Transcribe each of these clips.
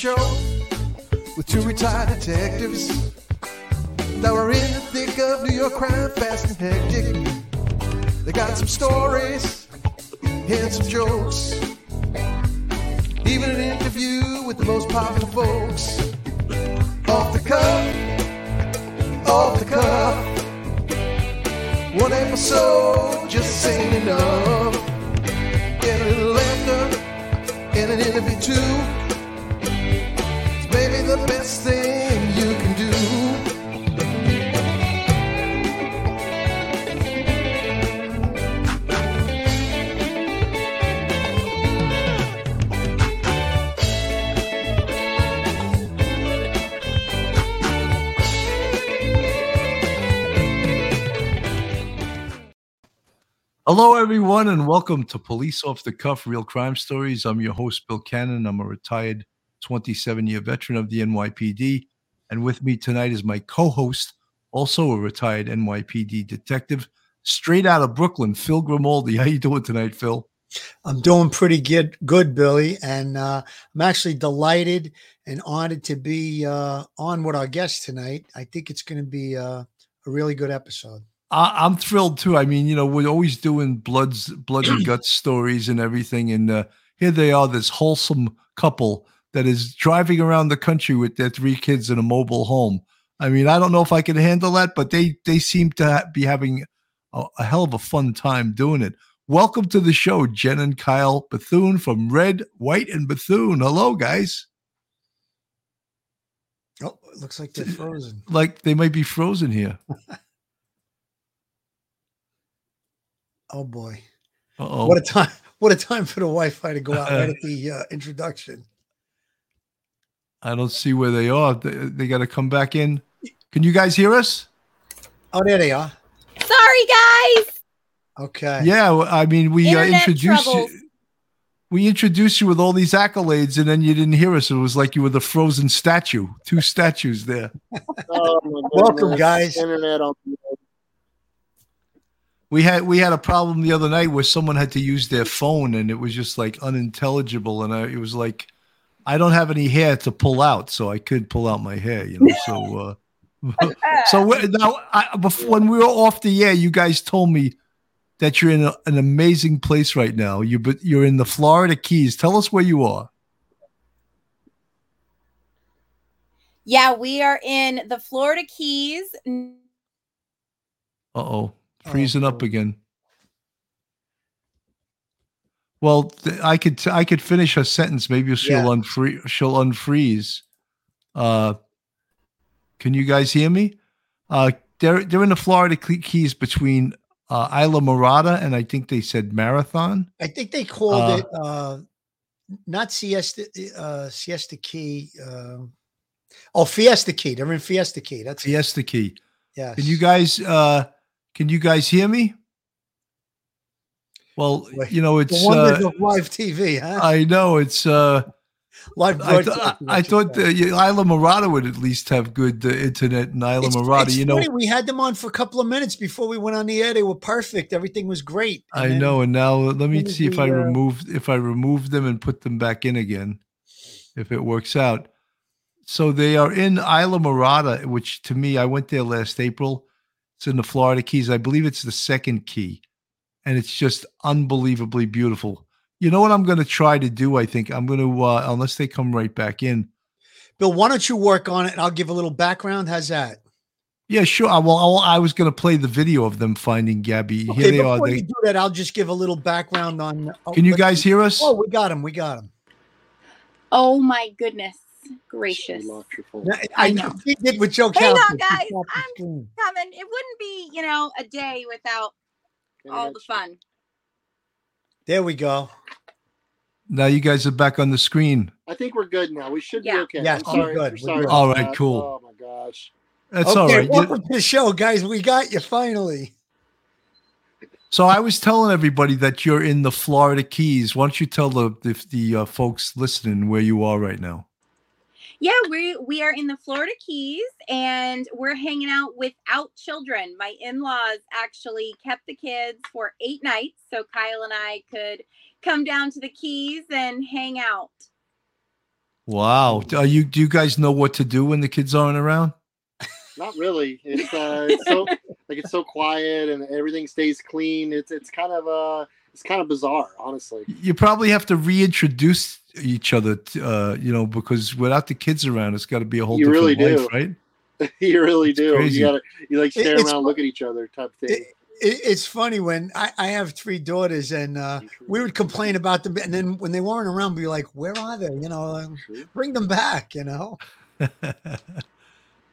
show with two retired detectives that were in the thick of New York crime, fast and hectic. They got some stories and some jokes, even an interview with the most popular folks. Off the cuff, off the cuff. One episode just ain't enough. Get a little laughter and an interview too. Best thing you can do. Hello, everyone, and welcome to Police Off the Cuff Real Crime Stories. I'm your host, Bill Cannon. I'm a retired 27 year veteran of the NYPD. And with me tonight is my co host, also a retired NYPD detective, straight out of Brooklyn, Phil Grimaldi. How you doing tonight, Phil? I'm doing pretty good, good, Billy, and uh, I'm actually delighted and honored to be uh, on with our guest tonight. I think it's going to be uh, a really good episode. I- I'm thrilled too. I mean, you know, we're always doing bloods, blood and guts stories and everything, and uh, here they are, this wholesome couple that is driving around the country with their three kids in a mobile home. I mean, I don't know if I can handle that, but they they seem to be having a, a hell of a fun time doing it. Welcome to the show, Jen and Kyle Bethune from Red, White, and Bethune. Hello, guys. Oh, it looks like they're frozen. Like they might be frozen here. Oh boy, Uh-oh. what a time! What a time for the Wi-Fi to go out right at the uh, introduction. I don't see where they are. They, they got to come back in. Can you guys hear us? Oh, there they are. Sorry, guys. Okay. Yeah, I mean, we uh, introduced troubles. you. We introduced you with all these accolades, and then you didn't hear us. It was like you were the frozen statue, two statues there. Oh, Welcome, guys. Internet on We had we had a problem the other night where someone had to use their phone, and it was just like unintelligible, and I, it was like I don't have any hair to pull out, so I could pull out my hair, you know. So, uh, so now I, before, when we were off the air, you guys told me that you're in a, an amazing place right now. You but you're in the Florida Keys. Tell us where you are. Yeah, we are in the Florida Keys. Uh oh, freezing up again. Well, th- I could t- I could finish her sentence. Maybe she'll Yeah. unfree she'll unfreeze. Uh, can you guys hear me? Uh, they're they're in the Florida Keys between uh, Islamorada and I think they said Marathon. I think they called Uh, it uh, not Siesta uh, Siesta Key. Uh, oh, Fiesta Key. They're in Fiesta Key. That's. Fiesta Key. Yes. Can you guys uh, can you guys hear me? Well, you know The it's. wonders Uh, of live TV, huh? I know it's. Uh, live I, th- I I thought yeah, Islamorada would at least have good uh, internet in Isla It's, Morada. it's You know, we had them on for a couple of minutes before we went on the air. They were perfect. Everything was great. And I then- know. And now let me see if I uh, remove if I remove them and put them back in again, if it works out. So they are in Islamorada, which to me, I went there last April. It's in the Florida Keys. I believe it's the second key, and it's just unbelievably beautiful. You know what I'm going to try to do? I think I'm going to, uh, unless they come right back in. Bill, why don't you work on it and I'll give a little background? How's that? Yeah, sure. I, well, I'll- I was going to play the video of them finding Gabby. Here Okay, they are. before They, you do that, I'll just give a little background on. oh, can you guys see. hear us? Oh, we got him. We got him. Oh my goodness gracious. You locked your phone. I, I know. He did with Joe Hang Calvin. on, guys. I'm- Coming. It wouldn't be, you know, a day without all the fun. There we go. Now you guys are back on the screen. I think we're good now. We should Yeah. be okay. Yes, I'm we're sorry. good. We're sorry good. All right, that. cool. Oh my gosh. That's okay, all right. Welcome to the show, guys. We got you finally. So I was telling everybody that you're in the Florida Keys. Why don't you tell the the, the uh, folks listening where you are right now? Yeah, we we are in the Florida Keys and we're hanging out without children. My in-laws actually kept the kids for eight nights so Kyle and I could come down to the Keys and hang out. Wow. Are you do you guys know what to do when the kids aren't around? Not really. It's uh, it's so like it's so quiet and everything stays clean. It's it's kind of uh, it's kind of bizarre, honestly. You probably have to reintroduce each other, t- uh, you know, because without the kids around, it's got to be a whole You different really life, do. right? you really It's do. crazy. You gotta you like It- stare it's around, look at each other, type thing. It, it, it's funny when I, I have three daughters and uh, we would complain about them, and then when they weren't around, we'd be like, "Where are they? You know, like, bring them back." You know.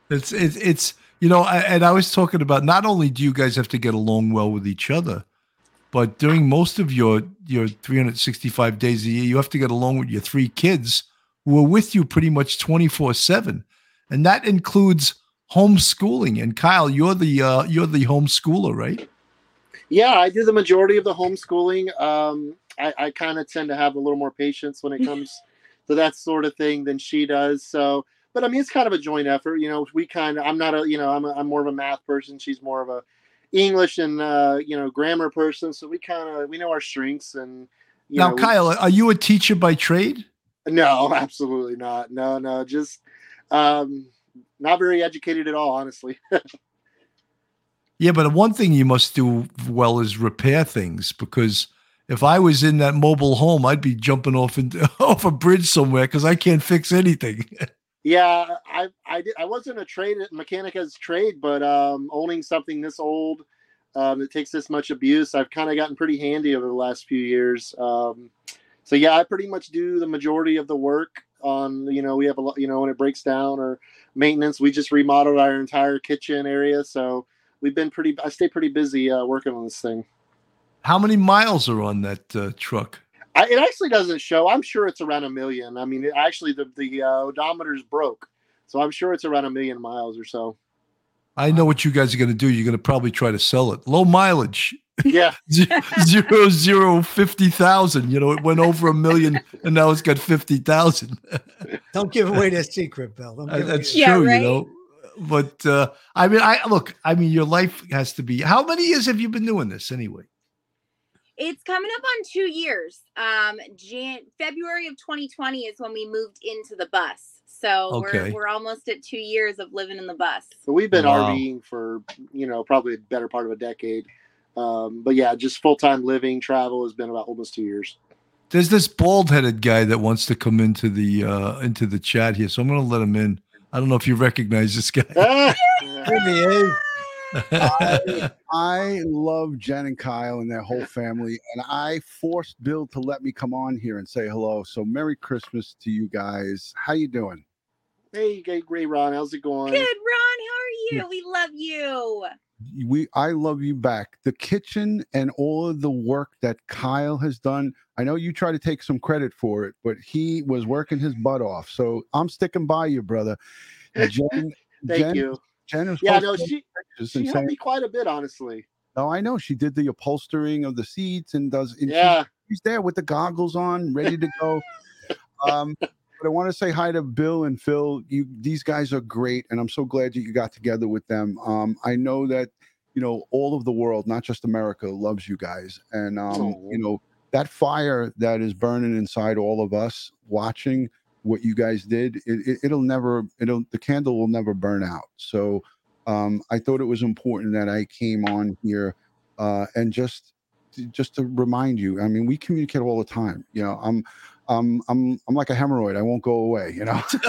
it's it's it's you know, I, and I was talking about not only do you guys have to get along well with each other, but during most of your your 365 days a year, you have to get along with your three kids who are with you pretty much 24 seven, and that includes homeschooling. And Kyle, you're the uh, you're the homeschooler, right? Yeah, I do the majority of the homeschooling. Um, I, I kind of tend to have a little more patience when it comes to that sort of thing than she does. So, but I mean, it's kind of a joint effort. You know, we kind of, I'm not a, you know, I'm, a, I'm more of a math person. She's more of a English and, uh, you know, grammar person. So we kind of, we know our strengths and, you now, know, we- Kyle, are you a teacher by trade? no, absolutely not. No, no, just, um, not very educated at all, honestly. Yeah, but one thing you must do well is repair things because if I was in that mobile home, I'd be jumping off into, off a bridge somewhere because I can't fix anything. Yeah, I I did. I wasn't a trade mechanic as trade, but um, owning something this old um, that takes this much abuse, I've kind of gotten pretty handy over the last few years. Um, so yeah, I pretty much do the majority of the work on. You know, we have a lot. You know, when it breaks down or maintenance, we just remodeled our entire kitchen area, so we've been pretty. I stay pretty busy uh, working on this thing. How many miles are on that uh, truck? I, it actually doesn't show. I'm sure it's around a million. I mean, it, actually, the the uh, odometer's broke, so I'm sure it's around a million miles or so. I know what you guys are going to do. You're going to probably try to sell it. Low mileage, Yeah, zero, zero, fifty thousand. You know, it went over a million and now it's got 50,000. Don't give away that secret, Bill. Don't Uh, give away That's their- Yeah, true, right? you know. But uh, I mean, I look, I mean, your life has to be. How many years have you been doing this anyway? It's coming up on two years. Um, Jan- February of 2020 is when we moved into the bus. So Okay. we're we're almost at two years of living in the bus. so we've been Wow. RVing for you know probably a better part of a decade. Um, but yeah, just full time living travel has been about almost two years. There's this bald-headed guy that wants to come into the uh into the chat here, so I'm going to let him in. I don't know if you recognize this guy. Ah! Here he is. I love Jen and Kyle and their whole family, and I forced Bill to let me come on here and say hello. So Merry Christmas to you guys. How you doing? hey, hey, Ray Ron, how's it going? Good, Ron. How are you? We love you. We I love you back. The kitchen and all of the work that Kyle has done. I know you try to take some credit for it, but he was working his butt off. So I'm sticking by you, brother. Jen, Thank Jen, you. Jen is Yeah, no, she she helped saying, me quite a bit, honestly. "No, I know." She did the upholstering of the seats and does. And she's Yeah, he's there with the goggles on, ready to go. um, but I want to say hi to Bill and Phil. You, these guys are great, and I'm so glad that you got together with them. Um, I know that you know all of the world, not just America, loves you guys, and um, Aw. you know that fire that is burning inside all of us, watching what you guys did. It, it, it'll never, it'll the candle will never burn out. So um, I thought it was important that I came on here uh, and just just to remind you i mean we communicate all the time you know i'm i'm i'm i'm like a hemorrhoid i won't go away you know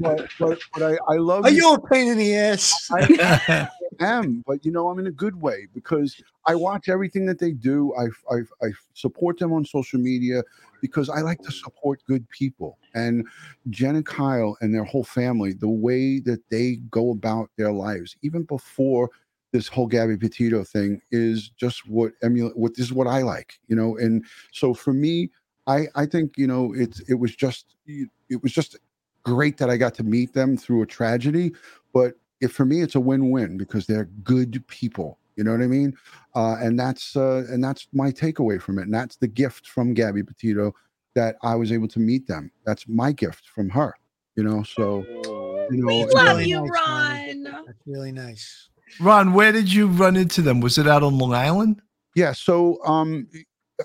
but but, but i i love Are you a pain in the ass? I am but you know i'm in a good way because i watch everything that they do i i, I support them on social media because i like to support good people and jen and kyle and their whole family the way that they go about their lives even before this whole Gabby Petito thing is just what emulate what this is what I like, you know. And so for me, I I think you know it's it was just it was just great that I got to meet them through a tragedy, but for me it's a win-win because they're good people. You know what I mean? Uh, and that's uh, and that's my takeaway from it. And that's the gift from Gabby Petito that I was able to meet them. That's my gift from her. You know, so you know, We love really you, nice, Ron. That's really nice. Ron, where did you run into them? Was it out on Long Island? Yeah. So, um,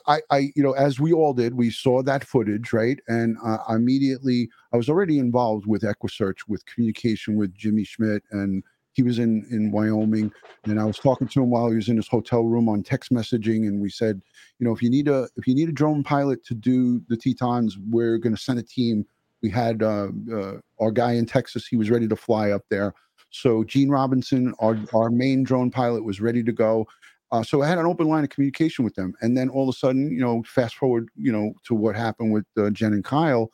I, I, you know, as we all did, we saw that footage, right? And uh, immediately, I was already involved with EquuSearch, with communication with Jimmy Schmidt, and he was in in Wyoming, and I was talking to him while he was in his hotel room on text messaging, and we said, you know, if you need a if you need a drone pilot to do the Tetons, we're going to send a team. We had uh, uh, our guy in Texas; he was ready to fly up there. So Gene Robinson, our our main drone pilot, was ready to go. Uh, so I had an open line of communication with them, and then all of a sudden, you know, fast forward, you know, to what happened with uh, Jen and Kyle.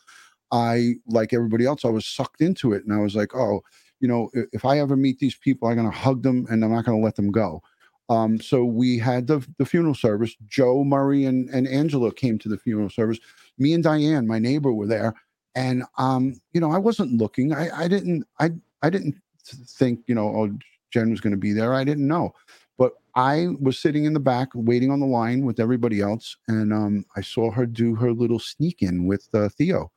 I, like everybody else, I was sucked into it, and I was like, oh, you know, if, I ever meet these people, I'm going to hug them, and I'm not going to let them go. Um, so we had the the funeral service. Joe Murray and and Angela came to the funeral service. Me and Diane, my neighbor, were there, and um, you know, I wasn't looking. I I didn't I I didn't think you know, oh, Jen was going to be there. I didn't know. But I was sitting in the back waiting on the line with everybody else, and um, I saw her do her little sneak in with uh, Theo.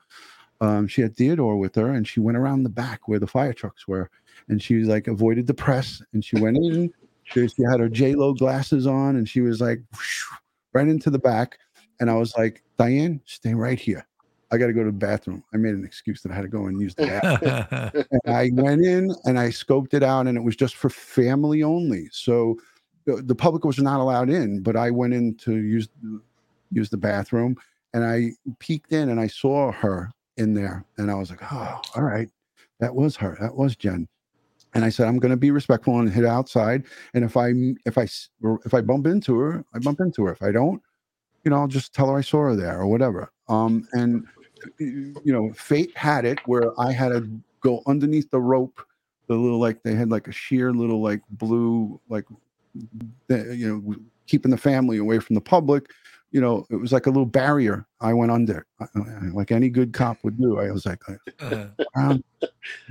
Um, she had Theodore with her, and she went around the back where the fire trucks were, and she was like avoided the press, and she went in. She, she had her J Lo glasses on, and she was like whoosh, right into the back. And I was like, Diane, stay right here. I got to go to the bathroom. I made an excuse that I had to go and use the bathroom. and I went in and I scoped it out, and it was just for family only. So the, the public was not allowed in, but I went in to use use the bathroom, and I peeked in and I saw her in there, and I was like, oh, all right, that was her, that was Jen. And I said, I'm going to be respectful and hit outside. And if I if I if I bump into her, I bump into her. If I don't, you know, I'll just tell her I saw her there or whatever. Um, and you know, fate had it where I had to go underneath the rope, the little like they had like a sheer little like blue like you know keeping the family away from the public you know it was like a little barrier. I went under. Like any good cop would do. I was like uh,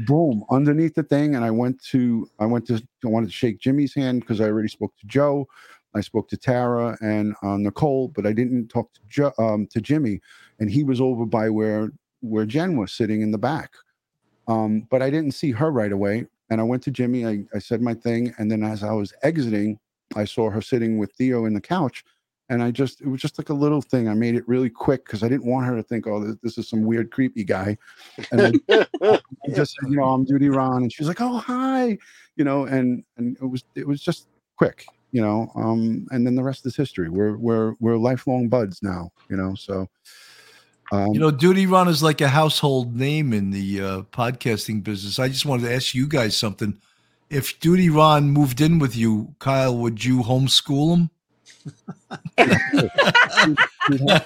boom underneath the thing and i went to i went to i wanted to shake jimmy's hand because i already spoke to joe. I spoke to tara and uh, nicole but i didn't talk to joe um, to jimmy and he was over by where where jen was sitting in the back. Um, but i didn't see her right away and I went to Jimmy. I, I said my thing, and then as I was exiting, I saw her sitting with Theo in the couch, and I just it was just like a little thing. I made it really quick because I didn't want her to think, oh, this, this is some weird creepy guy. And I, I just said, you know, I'm Duty Ron, and she's like, oh hi, you know, and and it was it was just quick, you know. Um, and then the rest is history. We're we're we're lifelong buds now, you know. So. Um, you know, Duty Ron is like a household name in the uh, podcasting business. I just wanted to ask you guys something. If Duty Ron moved in with you, Kyle, would you homeschool him? We'd have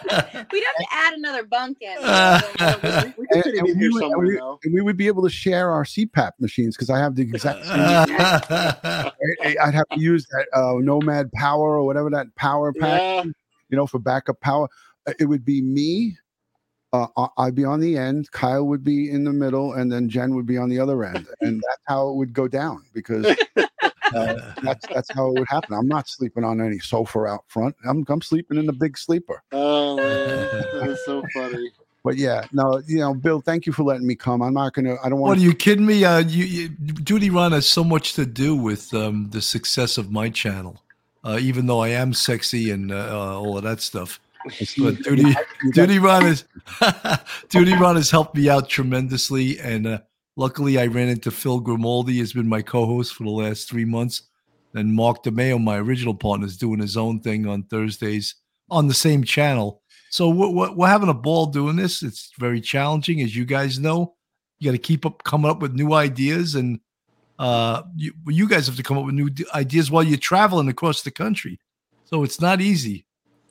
to add another bunk in. and, and, we would, we, and we would be able to share our CPAP machines because I have the exact same. I'd have to use that uh, Nomad Power or whatever that power pack, yeah. you know, for backup power. Uh, it would be me, uh, I'd be on the end, Kyle would be in the middle, and then Jen would be on the other end, and that's how it would go down because uh, that's that's how it would happen. I'm not sleeping on any sofa out front. I'm I'm sleeping in the big sleeper. Oh, that's so funny. But yeah, no, you know, Bill, thank you for letting me come. I'm not gonna. I don't want. What are you kidding me? Uh, you, you Duty Ron has so much to do with um, the success of my channel. Uh, even though I am sexy and uh, uh all of that stuff. But Duty, Duty Ron has Duty Ron has helped me out tremendously, and uh, luckily I ran into Phil Grimaldi. Has been my co-host for the last three months, and Mark DeMeo, my original partner, is doing his own thing on Thursdays on the same channel. So we're, we're having a ball doing this. It's very challenging, as you guys know. You got to keep up coming up with new ideas, and uh, you, you guys have to come up with new ideas while you're traveling across the country. So it's not easy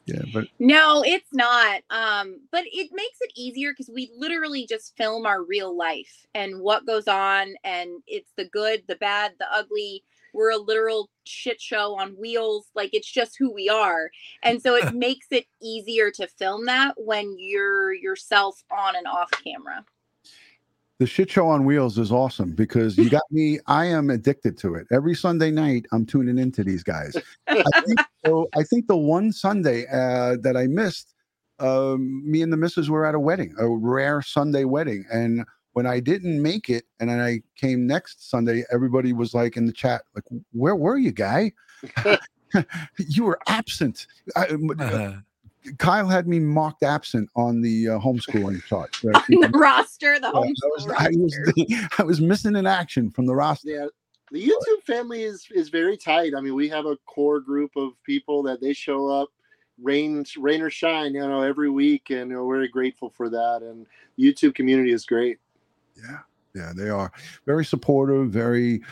yeah but no it's not um but it makes it easier because we literally just film our real life and what goes on and it's the good the bad the ugly. We're a literal shit show on wheels like it's just who we are. And so it makes it easier to film that when you're yourself on and off camera the shit show on wheels is awesome because you got me i am addicted to it. Every sunday night i'm tuning into these guys. I think, so i think the one sunday uh, that i missed um, me and the missus were at a wedding a rare sunday wedding. And when i didn't make it and then i came next sunday everybody was like in the chat like where were you guy? You were absent. I, uh, Kyle had me marked absent on the uh, homeschooling chart. So, On the roster, the I, was, homeschool I, was, roster. I was missing in action from the roster. Yeah, the YouTube family is is very tight. I mean, we have a core group of people that they show up, rain rain or shine, you know, every week, and you know, we're very grateful for that. And YouTube community is great. Yeah, yeah, they are very supportive, very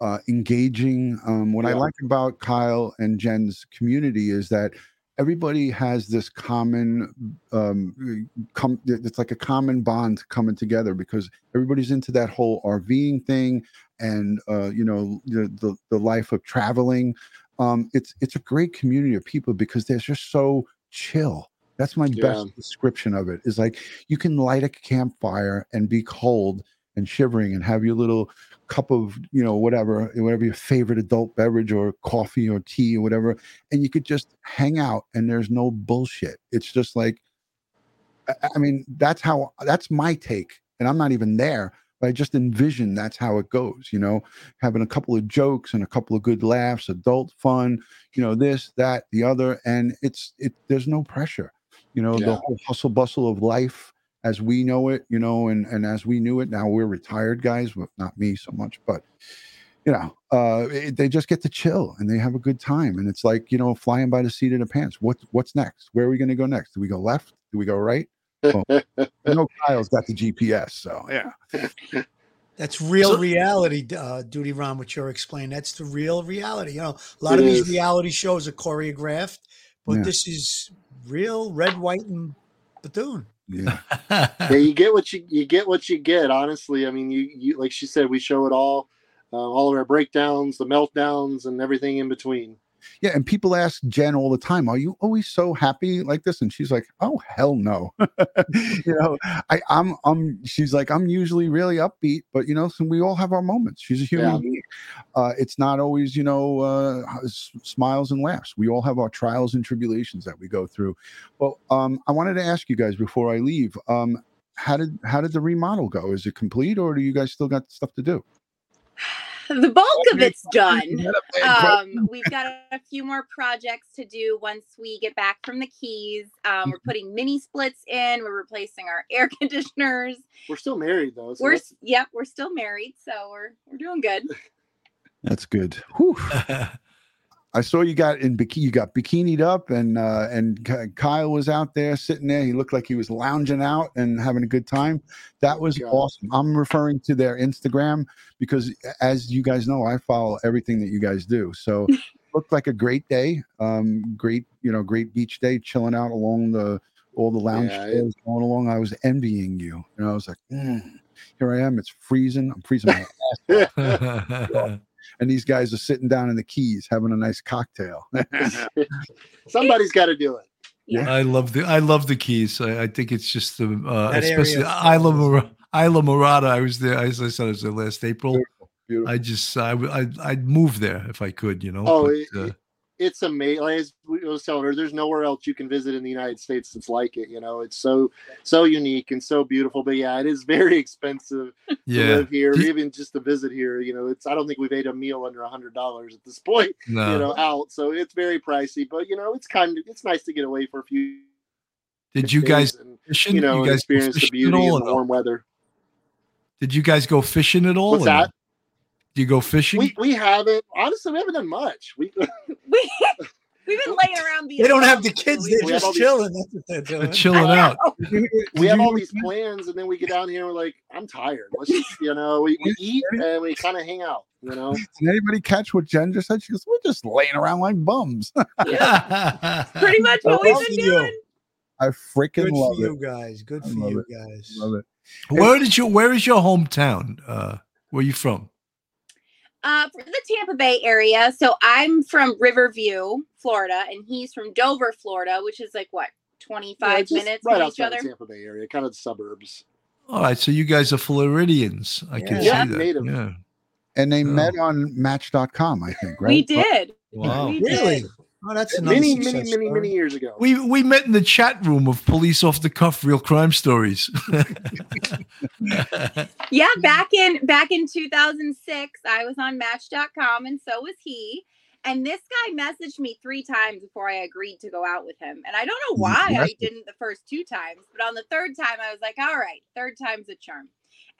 uh, engaging. Um, what I like about Kyle and Jen's community is that everybody has this common, um, com- it's like a common bond coming together because everybody's into that whole RVing thing and uh, you know the, the the life of traveling. Um, it's it's a great community of people because they're just so chill. That's my Yeah. best description of it. Is like you can light a campfire and be cold and shivering and have your little cup of you know whatever whatever your favorite adult beverage or coffee or tea or whatever and you could just hang out and there's no bullshit. It's just like i, mean that's how that's my take and i'm not even there but i just envision that's how it goes you know? Having a couple of jokes and a couple of good laughs adult fun you know this that the other and it's it there's no pressure. You know the whole hustle bustle of life as we know it, you know, and and as we knew it. Now we're retired guys, but not me so much, but you know, uh, it- they just get to chill and they have a good time, and it's like you know, flying by the seat of the pants. What what's next? Where are we going to go next? Do we go left? Do we go right? Well, I know Kyle's got the GPS, so yeah. That's real So- reality, uh, Duty Ron, what you're explaining. That's the real reality. You know, a lot of these is. reality shows are choreographed, but Yeah. this is real red, white, and Bethune. Yeah, yeah, you get what you you get what you get. Honestly, I mean, you you like she said, we show it all, uh, all of our breakdowns, the meltdowns, and everything in between. Yeah. And people ask Jen all the time, "Are you always so happy like this?" And she's like, "Oh hell no." you know, I I'm I'm. She's like, I'm usually really upbeat, but you know, so we all have our moments. She's a human Yeah. being. Uh, it's not always you know uh, s- smiles and laughs. We all have our trials and tribulations that we go through. Well, um, I wanted to ask you guys before I leave. Um, how did how did the remodel go? Is it complete, or do you guys still got stuff to do? The bulk of it's done. Not a bad question. um, we've got a few more projects to do once we get back from the keys. Um, we're putting mini splits in. We're replacing our air conditioners. We're still married though. So we're that's- yep, we're still married, so we're we're doing good. That's good. Whew. I saw you got in bikini. You got bikinied up, and uh, and Kyle was out there sitting there. He looked like he was lounging out and having a good time. That was God. awesome. I'm referring to their Instagram because, as you guys know, I follow everything that you guys do. So, looked like a great day. Um, great, you know, great beach day, chilling out along the all the lounge Yeah, it- going along. I was envying you, and I was like, "Mm, here I am. It's freezing. I'm freezing my ass off and these guys are sitting down in the keys having a nice cocktail. Somebody's got to do it. Yeah. I love the I love the keys. I, I think it's just the uh, especially Isla fabulous. Mur- Islamorada. I was there. As I said, I was there last April. Beautiful. I just I would I'd, I'd move there if I could. You know. Oh, but, it- uh, It's amazing. Like as we I was telling her, there's nowhere else you can visit in the United States that's like it. You know, it's so so unique and so beautiful. But yeah, it is very expensive to yeah. live here, Do- even just to visit here. You know, it's I don't think we've ate a meal under a hundred dollars at this point. No. You know, out. So it's very pricey. But you know, it's kind of it's nice to get away for a few. Did you guys and, you know you guys experience the beauty and the warm weather? Did you guys go fishing at all? What's or that? Do you go fishing? We we haven't honestly we haven't done much. We We we've been laying around being They don't have the kids. They're we have all just these- chilling. That's what they're They're doing. chilling out. we have all these plans and then we get down here and we're like, I'm tired. Let's just you know, we, we eat and we kind of hang out, you know. Did anybody catch what Jen just said? She goes, "We're just laying around like bums." Yeah. Pretty much what I we've been you. doing. I freaking Good love for it. you guys. Good I for you it. guys. Love it. where did you? Where is your hometown? Uh, where are you from? Uh, for the Tampa Bay area. So I'm from Riverview, Florida, and he's from Dover, Florida, which is like what 25 Yeah, minutes right from each other. of Tampa Bay area, kind of the suburbs. All right, so you guys are Floridians. I can Yeah. see that. Native. Yeah. And they Oh. met on Match.com, I think, right? We did. Wow. We Really? did. Oh, that's another Many, many, many, story. many years ago. We we met in the chat room of Police Off the Cuff Real Crime Stories. Yeah, back in back in 2006, I was on Match.com, and so was he. And this guy messaged me three times before I agreed to go out with him. And I don't know Mm, why. I didn't the first two times, but on the third time, I was like, all right, third time's a charm.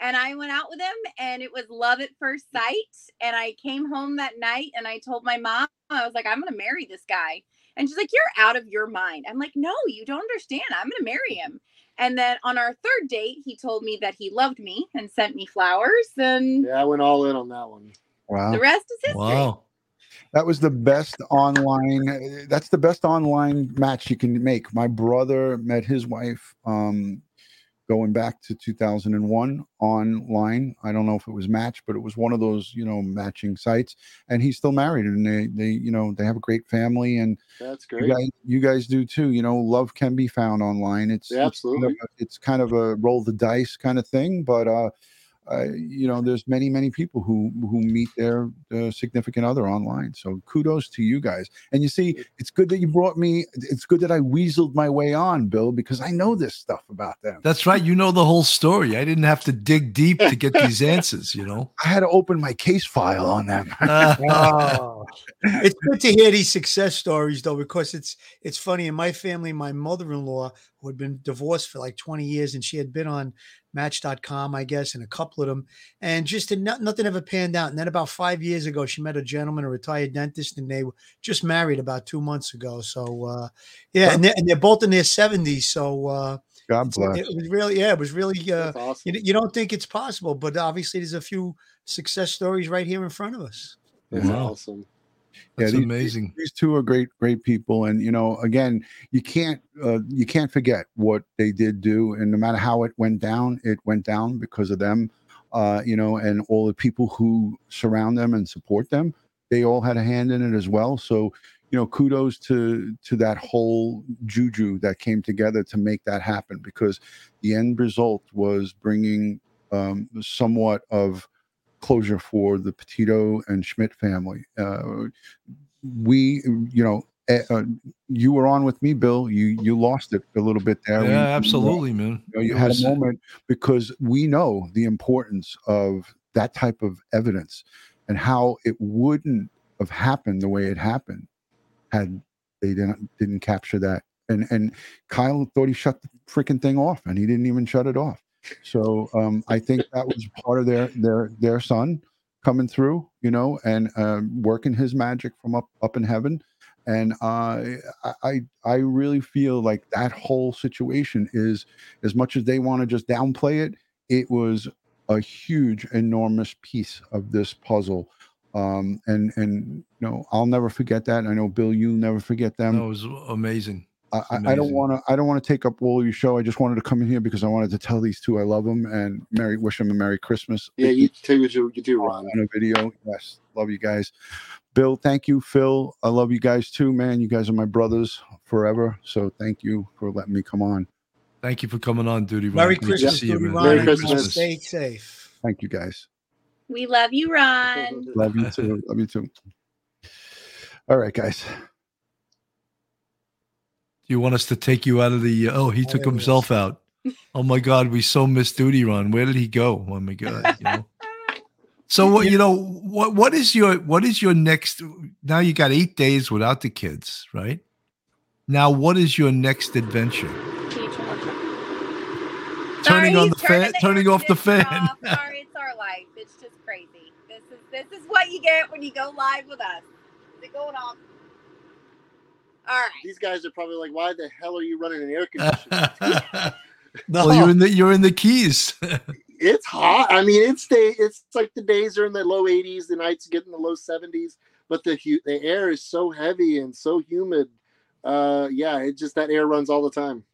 And I went out with him, and it was love at first sight. And I came home that night and I told my mom, I was like, I'm going to marry this guy. And she's like, You're out of your mind. I'm like, No, you don't understand. I'm going to marry him. And then on our third date, he told me that he loved me and sent me flowers. And Yeah, I went all in on that one. Wow. the rest is history. Wow. That was the best online. That's the best online match you can make. My brother met his wife um, going back to 2001 online. I don't know if it was Match, but it was one of those you know matching sites. And he's still married, and they they you know they have a great family, and That's you great. guys you guys do too. You know, love can be found online. It's Yeah, it's kind of absolutely. a- it's kind of a roll the dice kind of thing, but uh, uh, you know, there's many many people who who meet their uh, significant other online. So kudos to you guys. And you see, it's good that you brought me. It's good that I weaseled my way on, Bill, because I know this stuff about them. That's right. You know the whole story. I didn't have to dig deep to get these answers, you know? I had to open my case file on them. Oh. it's good to hear these success stories though because it's it's funny in my family my mother-in-law who had been divorced for like 20 years and she had been on match.com i guess and a couple of them and just did not, nothing ever panned out and then about five years ago she met a gentleman a retired dentist and they were just married about two months ago so uh yeah and they're, and they're both in their 70s so uh God bless. it was really yeah it was really uh awesome. you, you don't think it's possible but obviously there's a few success stories right here in front of us That's Wow. awesome. That's these- amazing. These two are great, great people, and you know, again, you can't, uh, you can't forget what they did do, and no matter how it went down, it went down because of them, uh, you know, and all the people who surround them and support them. They all had a hand in it as well. So, you know, kudos to to that whole juju that came together to make that happen, because the end result was bringing um, somewhat of closure for the Petito and Schmidt family. Uh, we, you know, eh, uh, you were on with me, Bill. You you lost it a little bit there. Yeah, absolutely, man. you, know, you had was- a moment because we know the importance of that type of evidence and how it wouldn't have happened the way it happened had they didn't didn't capture that. And and Kyle thought he shut the freaking thing off, and he didn't even shut it off. So um, I think that was part of their their their son coming through, you know, and um, working his magic from up up in heaven. And uh, I I really feel like that whole situation is as much as they want to just downplay it, it was a huge, enormous piece of this puzzle. Um, and and you know, I'll never forget that. I know Bill, you'll never forget them. That was amazing. I, I- I don't want to. I don't want to take up all your show. I just wanted to come in here because I wanted to tell these two I love them and Merry wish them a Merry Christmas. Yeah, you too. You, you do, Ron. on a video. Yes, love you guys. Bill, thank you. Phil, I love you guys too, man. You guys are my brothers forever. So thank you for letting me come on. Thank you for coming on, Duty Ron. Merry Good to Christmas, see you, Duty. Ron. Merry Christmas. Stay safe. Thank you guys. We love you, Ron. Love you too. love you too. All right, guys. Do you want us to take you out of the? Uh, oh, he took himself out. Oh my God, we so missed Duty Ron. Where did he go? Oh my God. You know? So what you know what what is your what is your next now you got 8 days without the kids, right? Now what is your next adventure? Can you turn off- Turning Sorry, on the fan, turning off the conditioner fan. off. Sorry, it's our life. It's just crazy. This is this is what you get when you go live with us. Is it going off? All right. These guys are probably like, "Why the hell are you running an air conditioner?" No, well, you're in the you're in the keys. it's hot. I mean, it's day. It's like the days are in the low 80s, the nights get in the low 70s, but the hu- the air is so heavy and so humid. Uh, yeah, it just that air runs all the time.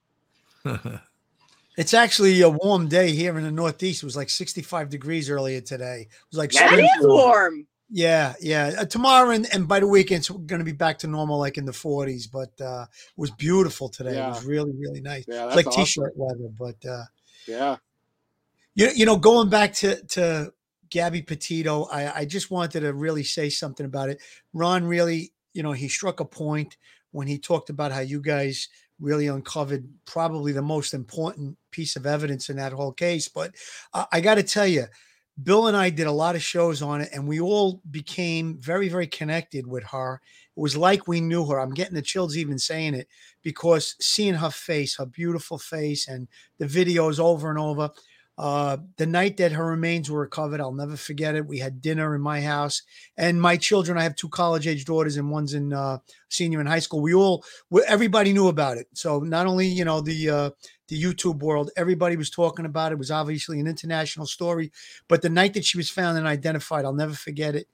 it's actually a warm day here in the Northeast. It was like 65 degrees earlier today. It was like That That spring. is warm. Yeah, yeah. Uh, tomorrow and, and by the weekend, it's going to be back to normal, like in the 40s. But uh, it was beautiful today. It was really, really nice. Yeah, like awesome. t-shirt weather. But uh, Yeah, you you know, going back to to Gabby Petito, I, I just wanted to really say something about it. Ron really, you know, he struck a point when he talked about how you guys really uncovered probably the most important piece of evidence in that whole case. But uh, I got to tell you, Bill and I did a lot of shows on it, and we all became very, very connected with her. It was like we knew her. I'm getting the chills even saying it because seeing her face, her beautiful face, and the videos over and over. Uh, the night that her remains were recovered, I'll never forget it. We had dinner in my house, and my children. I have two college-age daughters, and one's in uh, senior in high school. We all, we, everybody knew about it. So not only you know the uh, the YouTube world, everybody was talking about it. It was obviously an international story, but the night that she was found and identified, I'll never forget it.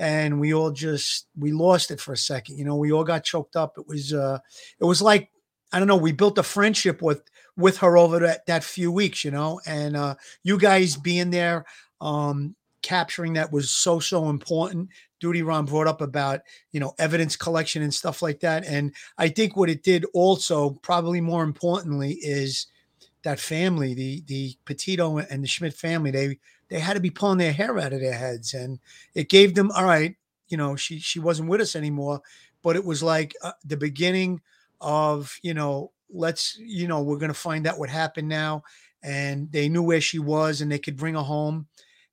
And we all just we lost it for a second. You know, we all got choked up. It was uh, it was like I don't know. We built a friendship with with her over that, that few weeks, you know, and uh, you guys being there, um, capturing that was so so important. Duty Ron brought up about you know evidence collection and stuff like that, and I think what it did also, probably more importantly, is that family, the the Petito and the Schmidt family, they they had to be pulling their hair out of their heads, and it gave them all right. You know, she she wasn't with us anymore, but it was like uh, the beginning of you know let's you know we're going to find out what happened now and they knew where she was and they could bring her home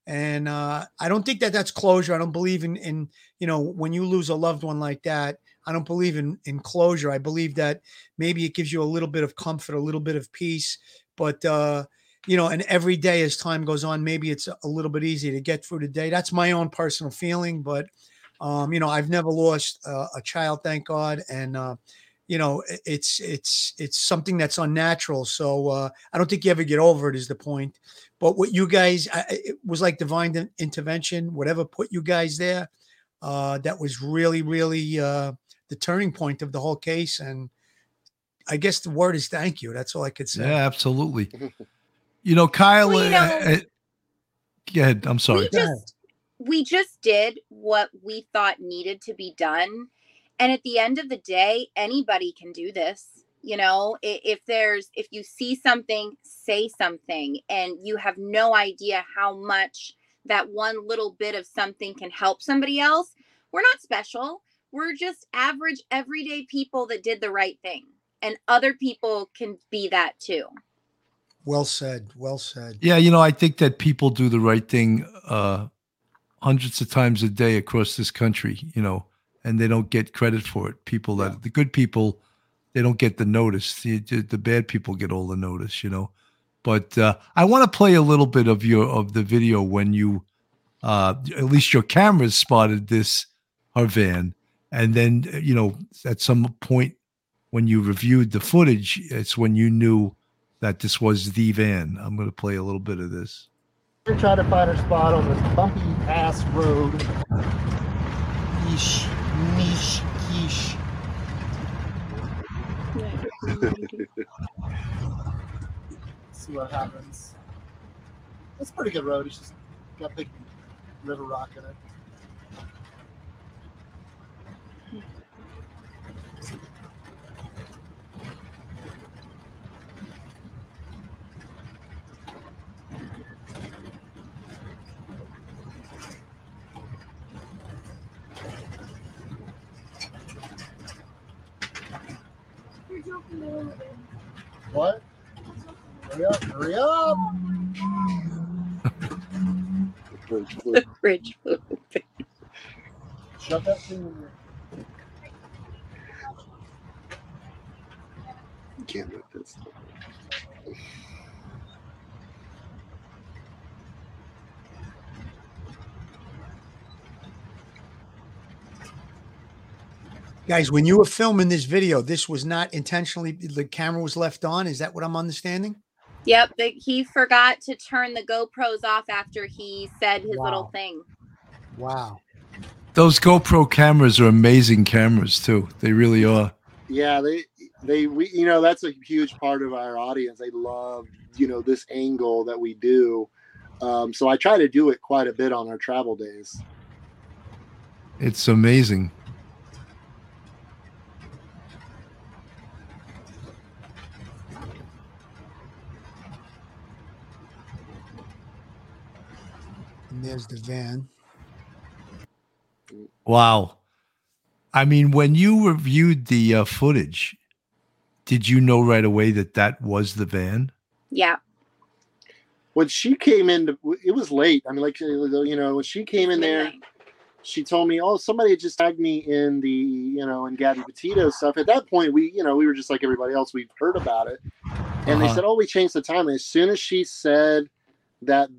and uh, i don't think that that's closure i don't believe in in you know when you lose a loved one like that i don't believe in in closure i believe that maybe it gives you a little bit of comfort a little bit of peace but uh you know and every day as time goes on maybe it's a little bit easier to get through the day that's my own personal feeling but um you know i've never lost uh, a child thank god and uh you know it's it's it's something that's unnatural so uh i don't think you ever get over it is the point but what you guys I, it was like divine intervention whatever put you guys there uh that was really really uh the turning point of the whole case and i guess the word is thank you that's all i could say Yeah, absolutely. You know, Kyle. Well, you know- uh, uh, go ahead. I'm sorry. we just we just did what we thought needed to be done and at the end of the day anybody can do this you know if there's if you see something say something and you have no idea how much that one little bit of something can help somebody else we're not special. We're just average everyday people that did the right thing and other people can be that too. Well said well said. Yeah, you know, I think that people do the right thing uh, hundreds of times a day across this country, you know, and they don't get credit for it. People that the good people, they don't get the notice. The, the bad people get all the notice, you know. But uh, I want to play a little bit of your of the video when you, uh, at least your cameras spotted this her van, and then uh, you know at some point when you reviewed the footage, it's when you knew that this was the van. I'm going to play a little bit of this. We're trying to find our spot on this bumpy ass road. Yeesh, See what happens. It's a pretty good road. It's just got big river rock in it. Hurry up! Hurry up! the bridge Shut that thing in there. Can't do this. guys when you were filming this video this was not intentionally the camera was left on is that what i'm understanding Yep, the, he forgot to turn the GoPros off after he said his little thing. wow Those GoPro cameras are amazing cameras too. They really are. Yeah, they they we you know that's a huge part of our audience. They love you know this angle that we do. Um, so I try to do it quite a bit on our travel days. It's amazing. There's the van Wow. I mean, when you reviewed the uh, footage, did you know right away that that was the van? Yeah. when she came in, it was late. I mean, like you know, when she came in there, she told me, "Oh, somebody had just tagged me in the you know in Gabby Petito stuff." At that point, we you know we were just like everybody else. We've heard about it, and they Uh-huh. said, "Oh, we changed the time." And as soon as she said that,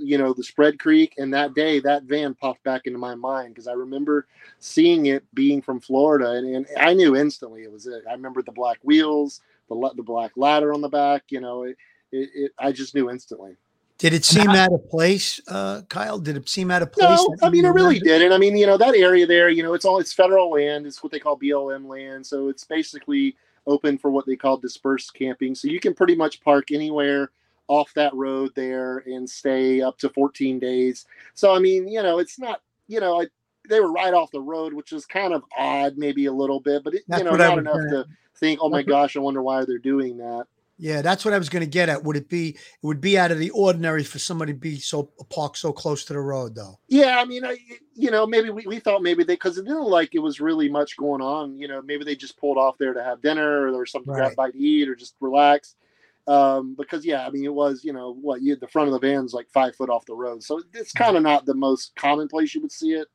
you know, the Spread Creek, and that day, that van popped back into my mind because I remember seeing it being from Florida, and, and I knew instantly it was it. I remember the black wheels, the the black ladder on the back. You know, it, it, it I just knew instantly. Did it seem out of place, uh, Kyle? Did it seem out of place? No, I mean you it really didn't. I mean, you know, that area there, you know, it's all it's federal land. It's what they call BLM land. So it's basically open for what they call dispersed camping. So you can pretty much park anywhere off that road there and stay up to 14 days. So I mean, you know, it's not, you know, I, they were right off the road, which is kind of odd, maybe a little bit, but it, you know, not enough gonna- to think, oh my gosh, I wonder why they're doing that. Yeah, that's what I was going to get at. Would it be? It would be out of the ordinary for somebody to be so parked so close to the road, though. Yeah, I mean, I, you know, maybe we, we thought maybe they because it didn't look like it was really much going on. You know, maybe they just pulled off there to have dinner or there was something to grab Right. bite to eat or just relax. Um, because yeah, I mean, it was you know what you the front of the van's like five foot off the road, so it's kind of not the most common place you would see it,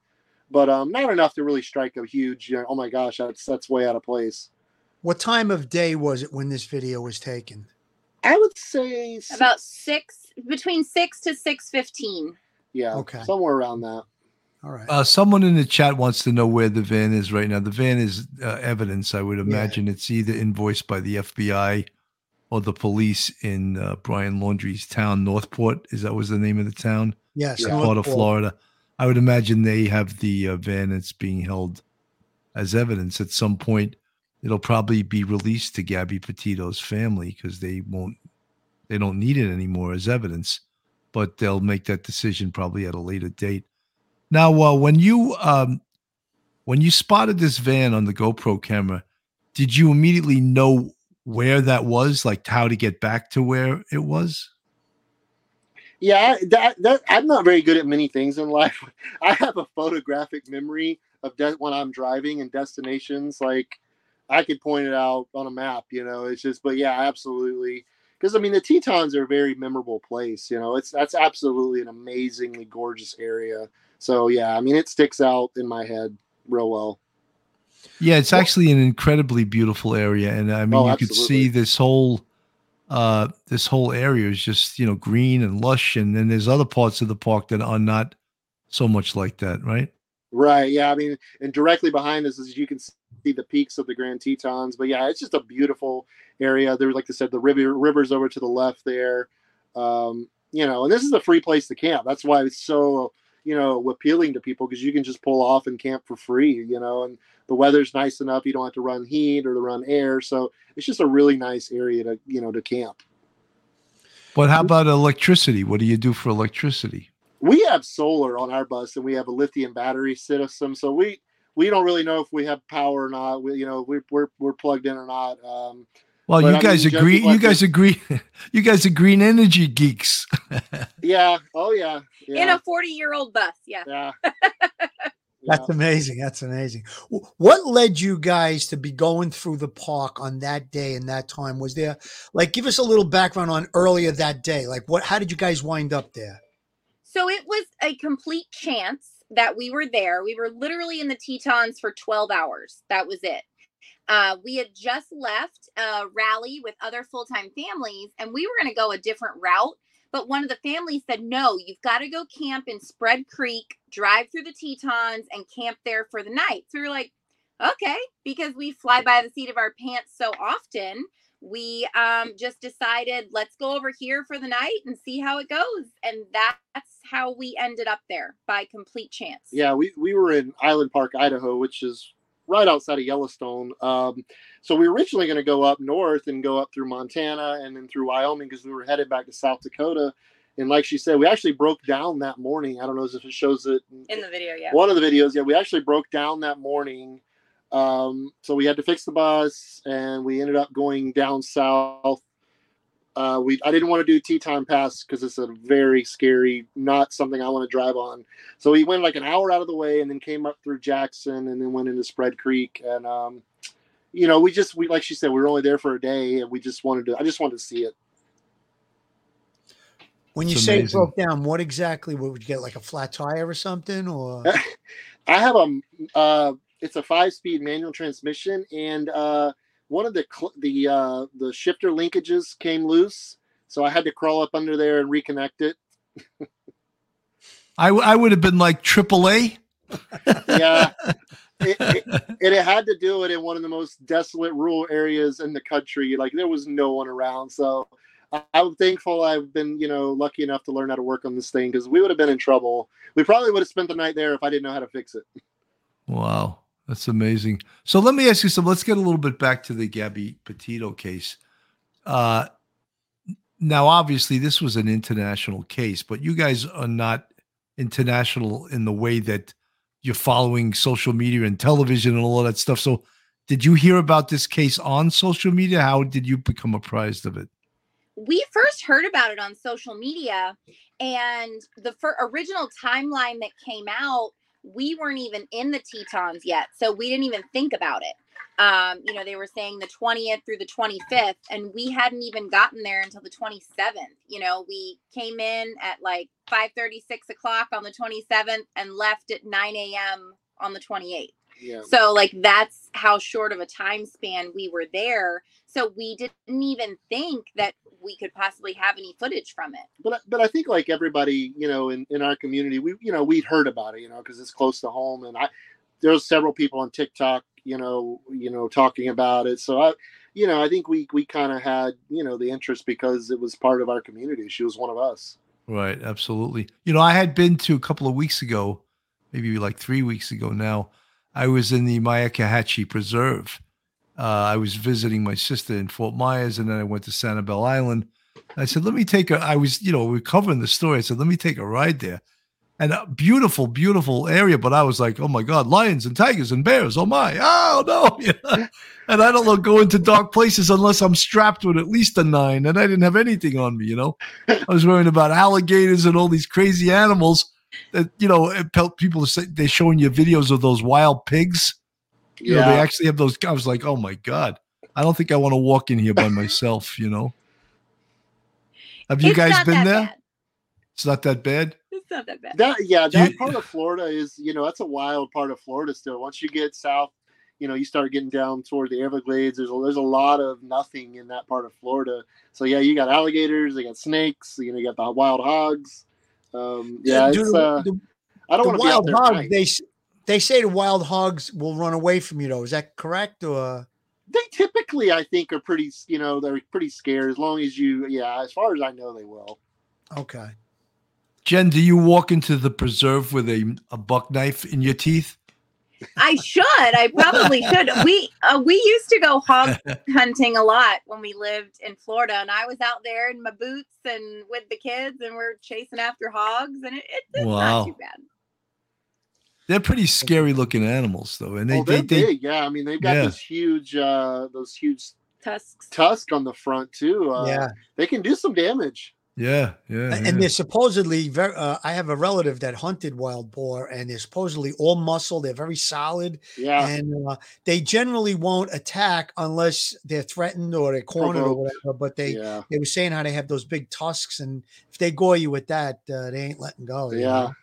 but um, not enough to really strike a huge. You know, oh my gosh, that's that's way out of place. What time of day was it when this video was taken? I would say s- About six between six to six fifteen. yeah, Okay. somewhere around that. All right. Uh, someone in the chat wants to know where the van is right now. The van is uh, evidence. I would imagine it's either invoiced by the FBI or the police in uh, Brian Laundrie's town, North Port. Is that was the name of the town? yes. Yeah. Part of. Florida. I would imagine they have the uh, van that's being held as evidence. At some point, it'll probably be released to Gabby Petito's family because they won't, they don't need it anymore as evidence. But they'll make that decision probably at a later date. Now, uh, when you um, when you spotted this van on the GoPro camera, did you immediately know where that was, like how to get back to where it was? Yeah, that that I'm not very good at many things in life. I have a photographic memory of de- when I'm driving and destinations. Like I could point it out on a map. You know, it's just. But yeah, absolutely. Because I mean, the Tetons are a very memorable place. You know, it's that's absolutely an amazingly gorgeous area. So yeah, I mean, it sticks out in my head real well. Yeah, it's actually an incredibly beautiful area, and I mean, Oh, you could see this whole uh this whole area is just you know green and lush, and then there's other parts of the park that are not so much like that, right? Right. Yeah. I mean, and directly behind us is you can see the peaks of the Grand Tetons. But yeah, it's just a beautiful area. There, like I said, the river rivers over to the left there. Um, you know, and this is a free place to camp. That's why it's so you know appealing to people because you can just pull off and camp for free. You know, and the weather's nice enough. You don't have to run heat or to run air. So it's just a really nice area to you know to camp. But how about electricity? What do you do for electricity? we have solar on our bus and we have a lithium battery system so we we don't really know if we have power or not we, you know we, we're we're plugged in or not um Well, But, you I guys mean, agree. You guys agree. You guys are green energy geeks. yeah oh yeah In a forty year old bus. Yeah. yeah, That's amazing. That's amazing. What led you guys to be going through the park on that day and that time? Was there like give us a little background on earlier that day? Like what how did you guys wind up there? So it was a complete chance that we were there. We were literally in the Tetons for 12 hours. That was it. Uh, we had just left a rally with other full time families, and we were going to go a different route. But one of the families said, No, you've got to go camp in Spread Creek, drive through the Tetons, and camp there for the night. So we were like, Okay, because we fly by the seat of our pants so often we um, just decided let's go over here for the night and see how it goes and that's how we ended up there by complete chance yeah we, we were in island park idaho which is right outside of yellowstone. Um so we were originally going to go up north and go up through montana and then through wyoming because we were headed back to south dakota. And like she said we actually broke down that morning. I don't know if it shows it in the video yeah. one of the videos. Yeah we actually broke down that morning. Um, so we had to fix the bus and we ended up going down south uh, we i didn't want to do teton pass because it's a very scary not something i want to drive on so we went like an hour out of the way and then came up through jackson and then went into spread creek and um, you know we just we like she said we were only there for a day and we just wanted to i just wanted to see it When you It's say it broke down, what exactly what would you get? Like a flat tire or something? Or I have a uh, it's a five speed manual transmission, and uh, one of the cl- the uh, the shifter linkages came loose, so I had to crawl up under there and reconnect it. I, w- I would have been like AAA. Yeah, it, it, and it had to do it in one of the most desolate rural areas in the country. Like there was no one around, so I- I'm thankful I've been you know lucky enough to learn how to work on this thing because we would have been in trouble. We probably would have spent the night there if I didn't know how to fix it. Wow, that's amazing. So let me ask you some. Let's get a little bit back to the Gabby Petito case. Uh, now, obviously, this was an international case, but you guys are not international in the way that you're following social media and television and all that stuff. So, did you hear about this case on social media? How did you become apprised of it? we first heard about it on social media and the original timeline that came out we weren't even in the tetons yet so we didn't even think about it. Um, you know they were saying the 20th through the 25th and we hadn't even gotten there until the 27th you know we came in at like 5 6 o'clock on the 27th and left at 9 a.m on the 28th Yeah. so like that's how short of a time span we were there. So we didn't even think that we could possibly have any footage from it. but but I think like everybody, you know, in, in our community, we you know we'd heard about it, you know, because it's close to home, and I there's several people on TikTok, you know, you know, talking about it. So I, you know, I think we we kind of had you know the interest because it was part of our community. She was one of us. Right, absolutely. You know, I had been to a couple of weeks ago, maybe like three weeks ago now. I was in the Myakkahatchee Preserve. Uh, I was visiting my sister in Fort Myers, and then I went to Sanibel Island. I said, "Let me take a." I was, you know, we are covering the story. I said, "Let me take a ride there." And a beautiful, beautiful area, but I was like, "Oh my God, lions and tigers and bears! Oh my! Oh no!" And I don't know, go into dark places unless I'm strapped with at least a nine, and I didn't have anything on me. You know, I was worrying about alligators and all these crazy animals that you know it felt- people say they're showing you videos of those wild pigs you know they actually have those i was like oh my god i don't think i want to walk in here by myself you know have you It's guys been there bad. it's not that bad It's not that bad. that yeah, Do you- that part of Florida is you know that's a wild part of Florida still. Once you get south, you know you start getting down toward the Everglades. There's a, there's a lot of nothing in that part of Florida. So yeah, you got alligators, you got snakes, you know, you got the wild hogs. Um, yeah, Dude, it's, the- uh, the, I don't the want to be out wild there. hogs, night. they they say the wild hogs will run away from you though. Is that correct or they typically i think are pretty you know they're pretty scared as long as you yeah as far as i know they will okay? jen do you walk into the preserve with a, a buck knife in your teeth I should. I probably should. We uh, we used to go hog hunting a lot when we lived in Florida, and I was out there in my boots and with the kids, and we're chasing after hogs, and it, it, it's Wow. not too bad. they're pretty scary looking animals though and they, oh, they're they, they big yeah i mean they've got Yeah. this huge uh those huge Tusks. tusk on the front too uh yeah, they can do some damage yeah yeah, and yeah. they're supposedly very. Uh, I have a relative that hunted wild boar, and they're supposedly all muscle. They're very solid, yeah and uh, they generally won't attack unless they're threatened or they're cornered or whatever. But they yeah they were saying how they have those big tusks, and if they gore you with that, uh, they ain't letting go. you Yeah. know?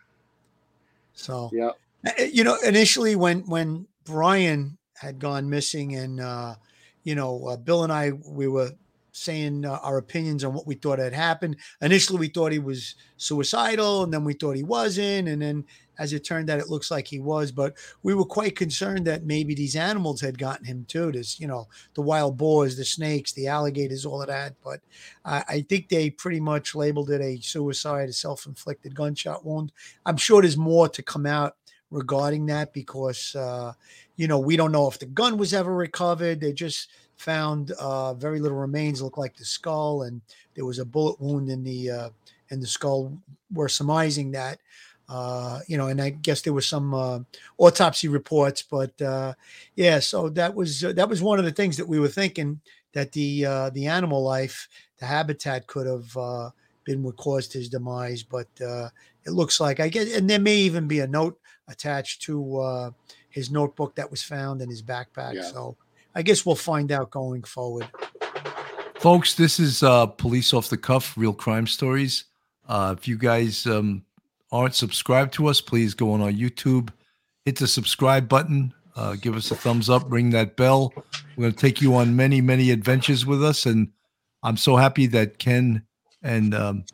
So yeah you know initially when when brian had gone missing and uh you know uh, bill and i we were saying uh, our opinions on what we thought had happened. Initially we thought he was suicidal and then we thought he wasn't and then as it turned out it looks like he was. But we were quite concerned that maybe these animals had gotten him too. This you know the wild boars the snakes the alligators all of that. But I i think they pretty much labeled it a suicide a self-inflicted gunshot wound. I'm sure there's more to come out regarding that because uh, you know we don't know if the gun was ever recovered. They just found uh, very little remains, look like the skull, and there was a bullet wound in the uh, in the skull. We're surmising that. Uh, you know, and I guess there was some uh, autopsy reports, but uh, yeah. So that was uh, that was one of the things that we were thinking that the uh, the animal life, the habitat could have uh, been what caused his demise. But uh, it looks like I guess, and there may even be a note attached to uh, his notebook that was found in his backpack. Yeah. So I guess we'll find out going forward. folks this is uh police off the cuff real crime stories Uh, if you guys um, aren't subscribed to us, please go on our YouTube, hit the subscribe button, uh, give us a thumbs up, ring that bell. We're going to take you on many, many adventures with us. And I'm so happy that Ken and um,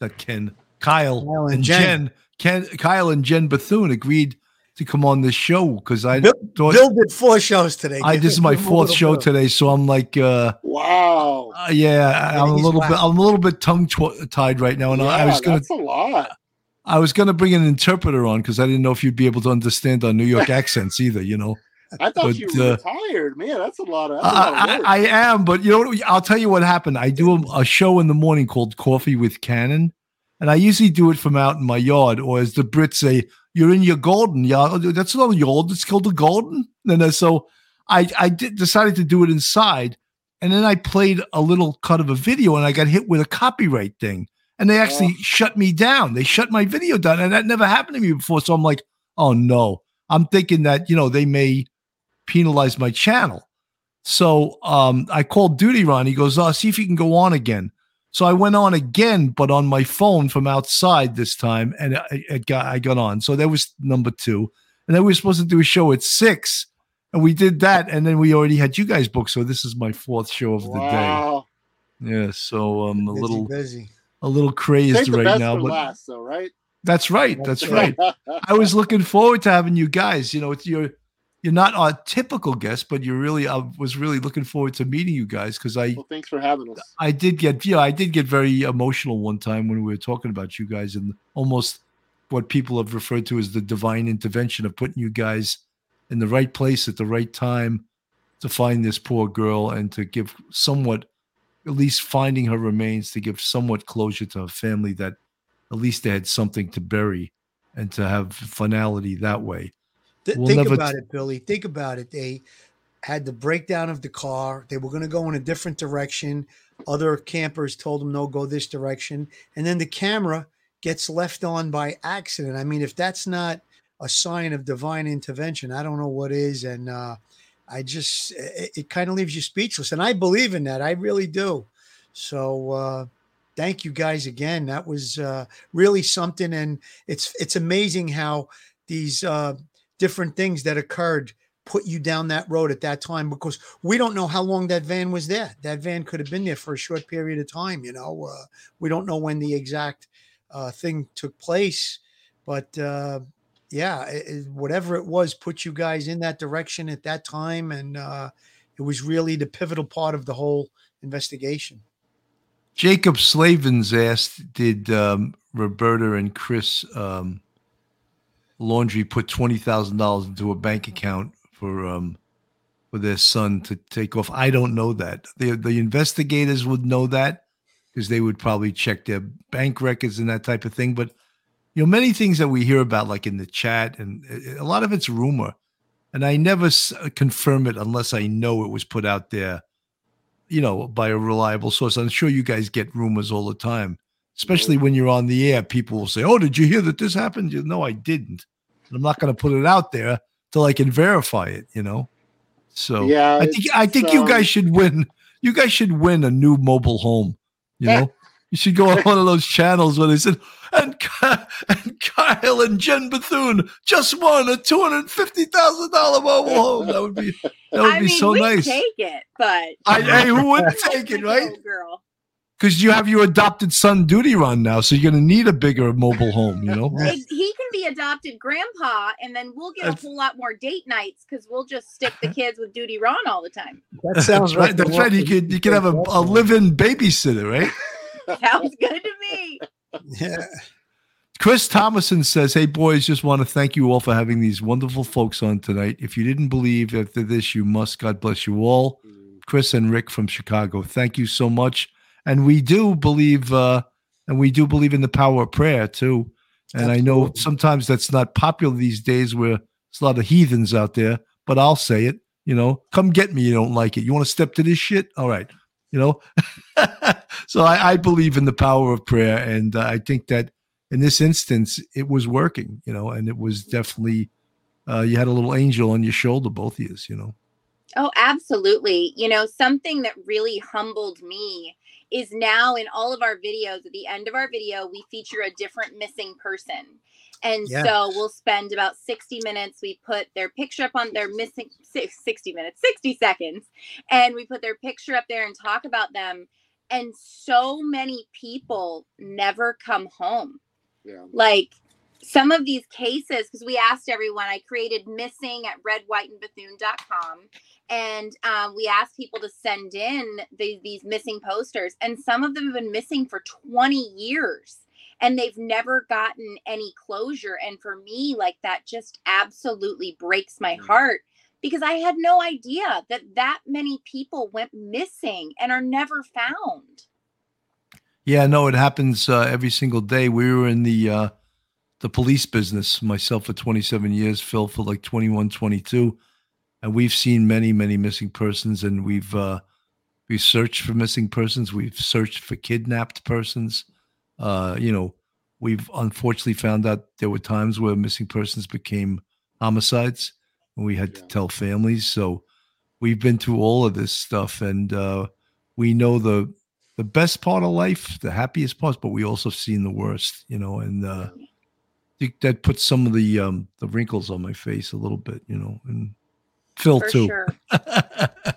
that Ken, Kyle, Kyle and and Jen. Jen, Ken, Kyle and Jen Bethune agreed to come on this show because I Bill, thought Bill did four shows today. I, this is my Give him a fourth show bit today, so I'm like, uh, Wow. uh, yeah, I'm a he's little bit. I'm a little bit tongue tw- tied right now, and I, I was gonna, That's a lot. I was gonna bring an interpreter on because I didn't know if you'd be able to understand our New York accents either, you know. I thought But, you were uh, retired. Man, that's a lot of. That's a lot of I. I, I am, but you know. I'll tell you what happened. I do a, a show in the morning called Coffee with Cannon, and I usually do it from out in my yard, or as the Brits say, "You're in your garden." Yeah, that's not a yard; it's called a garden. And so I, I did, decided to do it inside, and then I played a little cut of a video, and I got hit with a copyright thing, and they actually Oh. shut me down. They shut my video down, and that never happened to me before. So I'm like, "Oh no!" I'm thinking that you know they may penalize my channel. So um, I called Duty Ron. He goes, "Oh, see if you can go on again." So I went on again, but on my phone from outside this time, and I, I got I got on. So that was number two, and then we were supposed to do a show at six, and we did that, and then we already had you guys booked. So this is my fourth show of the wow. day. Yeah, so I'm a Busy, little busy. a little crazed right best now, but last, though, right? that's right. That's That's right. I was looking forward to having you guys. You know, it's your you're not our typical guest, but you're really I was really looking forward to meeting you guys because I well, thanks for having us. I did get yeah I did get very emotional one time when we were talking about you guys and almost what people have referred to as the divine intervention of putting you guys in the right place at the right time to find this poor girl and to give somewhat at least finding her remains to give somewhat closure to her family that at least they had something to bury and to have finality that way. Th- We'll think about t- it, Billy. Think about it. They had the breakdown of the car. They were going to go in a different direction. Other campers told them, no, go this direction. And then the camera gets left on by accident. I mean, if that's not a sign of divine intervention, I don't know what is. And uh, I just, it, it kind of leaves you speechless. And I believe in that. I really do. So, uh, thank you guys again. That was uh, really something. And it's, it's amazing how these, uh, different things that occurred put you down that road at that time because we don't know how long that van was there. That van could have been there for a short period of time. You know, uh, we don't know when the exact uh, thing took place, but uh, yeah, it, it- whatever it was, put you guys in that direction at that time, and uh, it was really the pivotal part of the whole investigation. Jacob Slavens asked, "Did um, Roberta and Chris um, Laundrie put twenty thousand dollars into a bank account for um, for their son to take off?" I don't know that. The the investigators would know that because they would probably check their bank records and that type of thing. But you know, many things that we hear about, like in the chat, and uh, a lot of it's rumor, and I never s- confirm it unless I know it was put out there you know, by a reliable source. I'm sure you guys get rumors all the time, especially when you're on the air. People will say, "Oh, did you hear that this happened?" You no, I didn't. And I'm not going to put it out there till I can verify it. You know. So Yeah, I think I think you um, guys should win. You guys should win a new mobile home. You know. You should go on one of those channels where they said, and, and Kyle and Jen Bethune just won a two hundred fifty thousand dollar mobile home. That would be that would I be mean, so we nice. take it, but I, hey, who wouldn't take it, right? Girl. Because you have your adopted son duty run now, so you're going to need a bigger mobile home. You know, It- he can be adopted grandpa, and then we'll get a whole lot more date nights because we'll just stick the kids with Duty Ron all the time. That sounds that's right. That's right. You could you could have a, a live-in babysitter, right? Sounds good to me. Yeah. Chris Thomason says, Hey, boys, just want to thank you all for having these wonderful folks on tonight. If you didn't believe after this, you must. God bless you all. Chris and Rick from Chicago, thank you so much. And we do believe, uh, and we do believe in the power of prayer too. And I know sometimes that's not popular these days where there's a lot of heathens out there, but I'll say it, you know, come get me. You don't like it. You want to step to this shit? All right. You know, so I, I believe in the power of prayer. And uh, I think that in this instance, it was working, you know, and it was definitely, uh, you had a little angel on your shoulder, both of you, you know. Oh, absolutely. You know, something that really humbled me is now in all of our videos, at the end of our video, we feature a different missing person. And Yeah. so we'll spend about 60 minutes. We put their picture up on their missing 60 minutes, 60 seconds, and we put their picture up there and talk about them. And so many people never come home Yeah. like some of these cases because we asked everyone i created missing at redwhiteandbethune.com and um, we asked people to send in the, these missing posters and some of them have been missing for 20 years and they've never gotten any closure and for me like that just absolutely breaks my Mm. heart because i had no idea that that many people went missing and are never found Yeah, no, it happens uh, every single day. We were in the uh, the police business, myself for 27 years, Phil for like 21, 22, and we've seen many, many missing persons, and we've uh, we searched for missing persons. We've searched for kidnapped persons. Uh, you know, we've unfortunately found out there were times where missing persons became homicides, and we had to tell families. So we've been through all of this stuff, and uh, we know the the best part of life, the happiest parts, but we also seen the worst, you know, and uh, think that puts some of the um, the wrinkles on my face a little bit, you know, and Phil for too. sure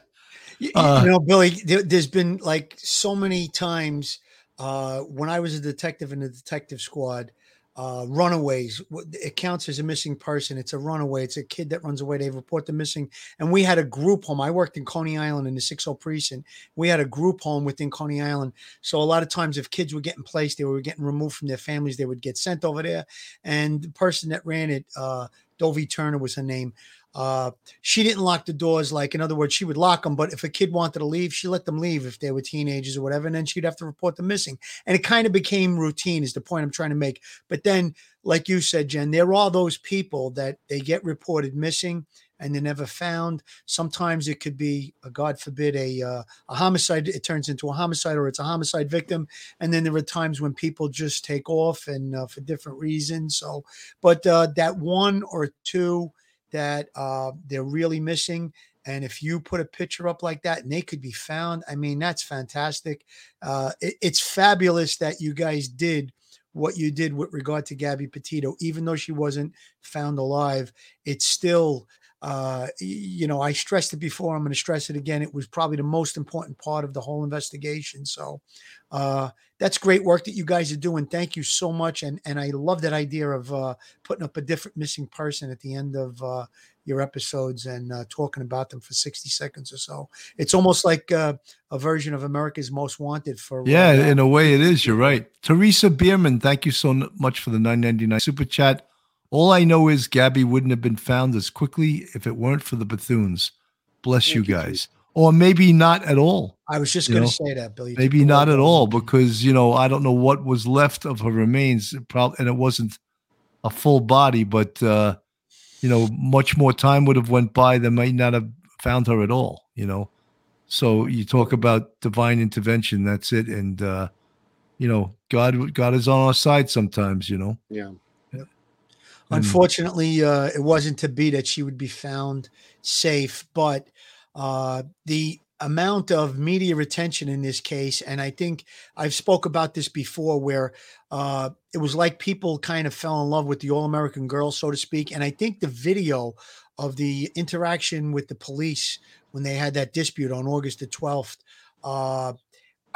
Y- Uh, you know, Billy, there, there's been like so many times uh, when I was a detective in the detective squad, uh, runaways, it counts as a missing person. It's a runaway. It's a kid that runs away. They report them missing. And we had a group home. I worked in Coney Island in the 60 precinct. We had a group home within Coney Island. So a lot of times if kids were getting placed, they were getting removed from their families, they would get sent over there. And the person that ran it, uh, Dovie Turner was her name. Uh, she didn't lock the doors. Like, in other words, she would lock them, but if a kid wanted to leave, she let them leave if they were teenagers or whatever. And then she'd have to report them missing. And it kind of became routine, is the point I'm trying to make. But then, like you said, Jen, there are those people that they get reported missing and they're never found. Sometimes it could be, uh, God forbid, a uh, a homicide. It turns into a homicide, or it's a homicide victim. And then there are times when people just take off and uh, for different reasons. So, but uh, that one or two that uh, they're really missing. And if you put a picture up like that and they could be found, I mean, that's fantastic. Uh, it- it's fabulous that you guys did what you did with regard to Gabby Petito, even though she wasn't found alive. It's still, uh, you know, I stressed it before. I'm going to stress it again. It was probably the most important part of the whole investigation. So uh, that's great work that you guys are doing. Thank you so much. And and I love that idea of uh, putting up a different missing person at the end of uh, your episodes and uh, talking about them for 60 seconds or so. It's almost like uh, a version of America's Most Wanted for Yeah, in a way it is. You're right. Teresa Bierman, thank you so much for the 999 super chat. All I know is Gabby wouldn't have been found as quickly if it weren't for the Bethunes. Bless you guys. Or maybe not at all. I was just going to say that, Billy. Maybe not at all because, you know, I don't know what was left of her remains. Probably, and it wasn't a full body, but, uh, you know, much more time would have went by. They might not have found her at all, you know. So you talk about divine intervention. That's it. And, uh, you know, God, God is on our side sometimes, you know. Yeah. And- Unfortunately, uh, it wasn't to be that she would be found safe, but uh, the amount of media attention in this case, and I think I've spoke about this before, where uh, it was like people kind of fell in love with the all-American girl, so to speak. And I think the video of the interaction with the police when they had that dispute on August the twelfth.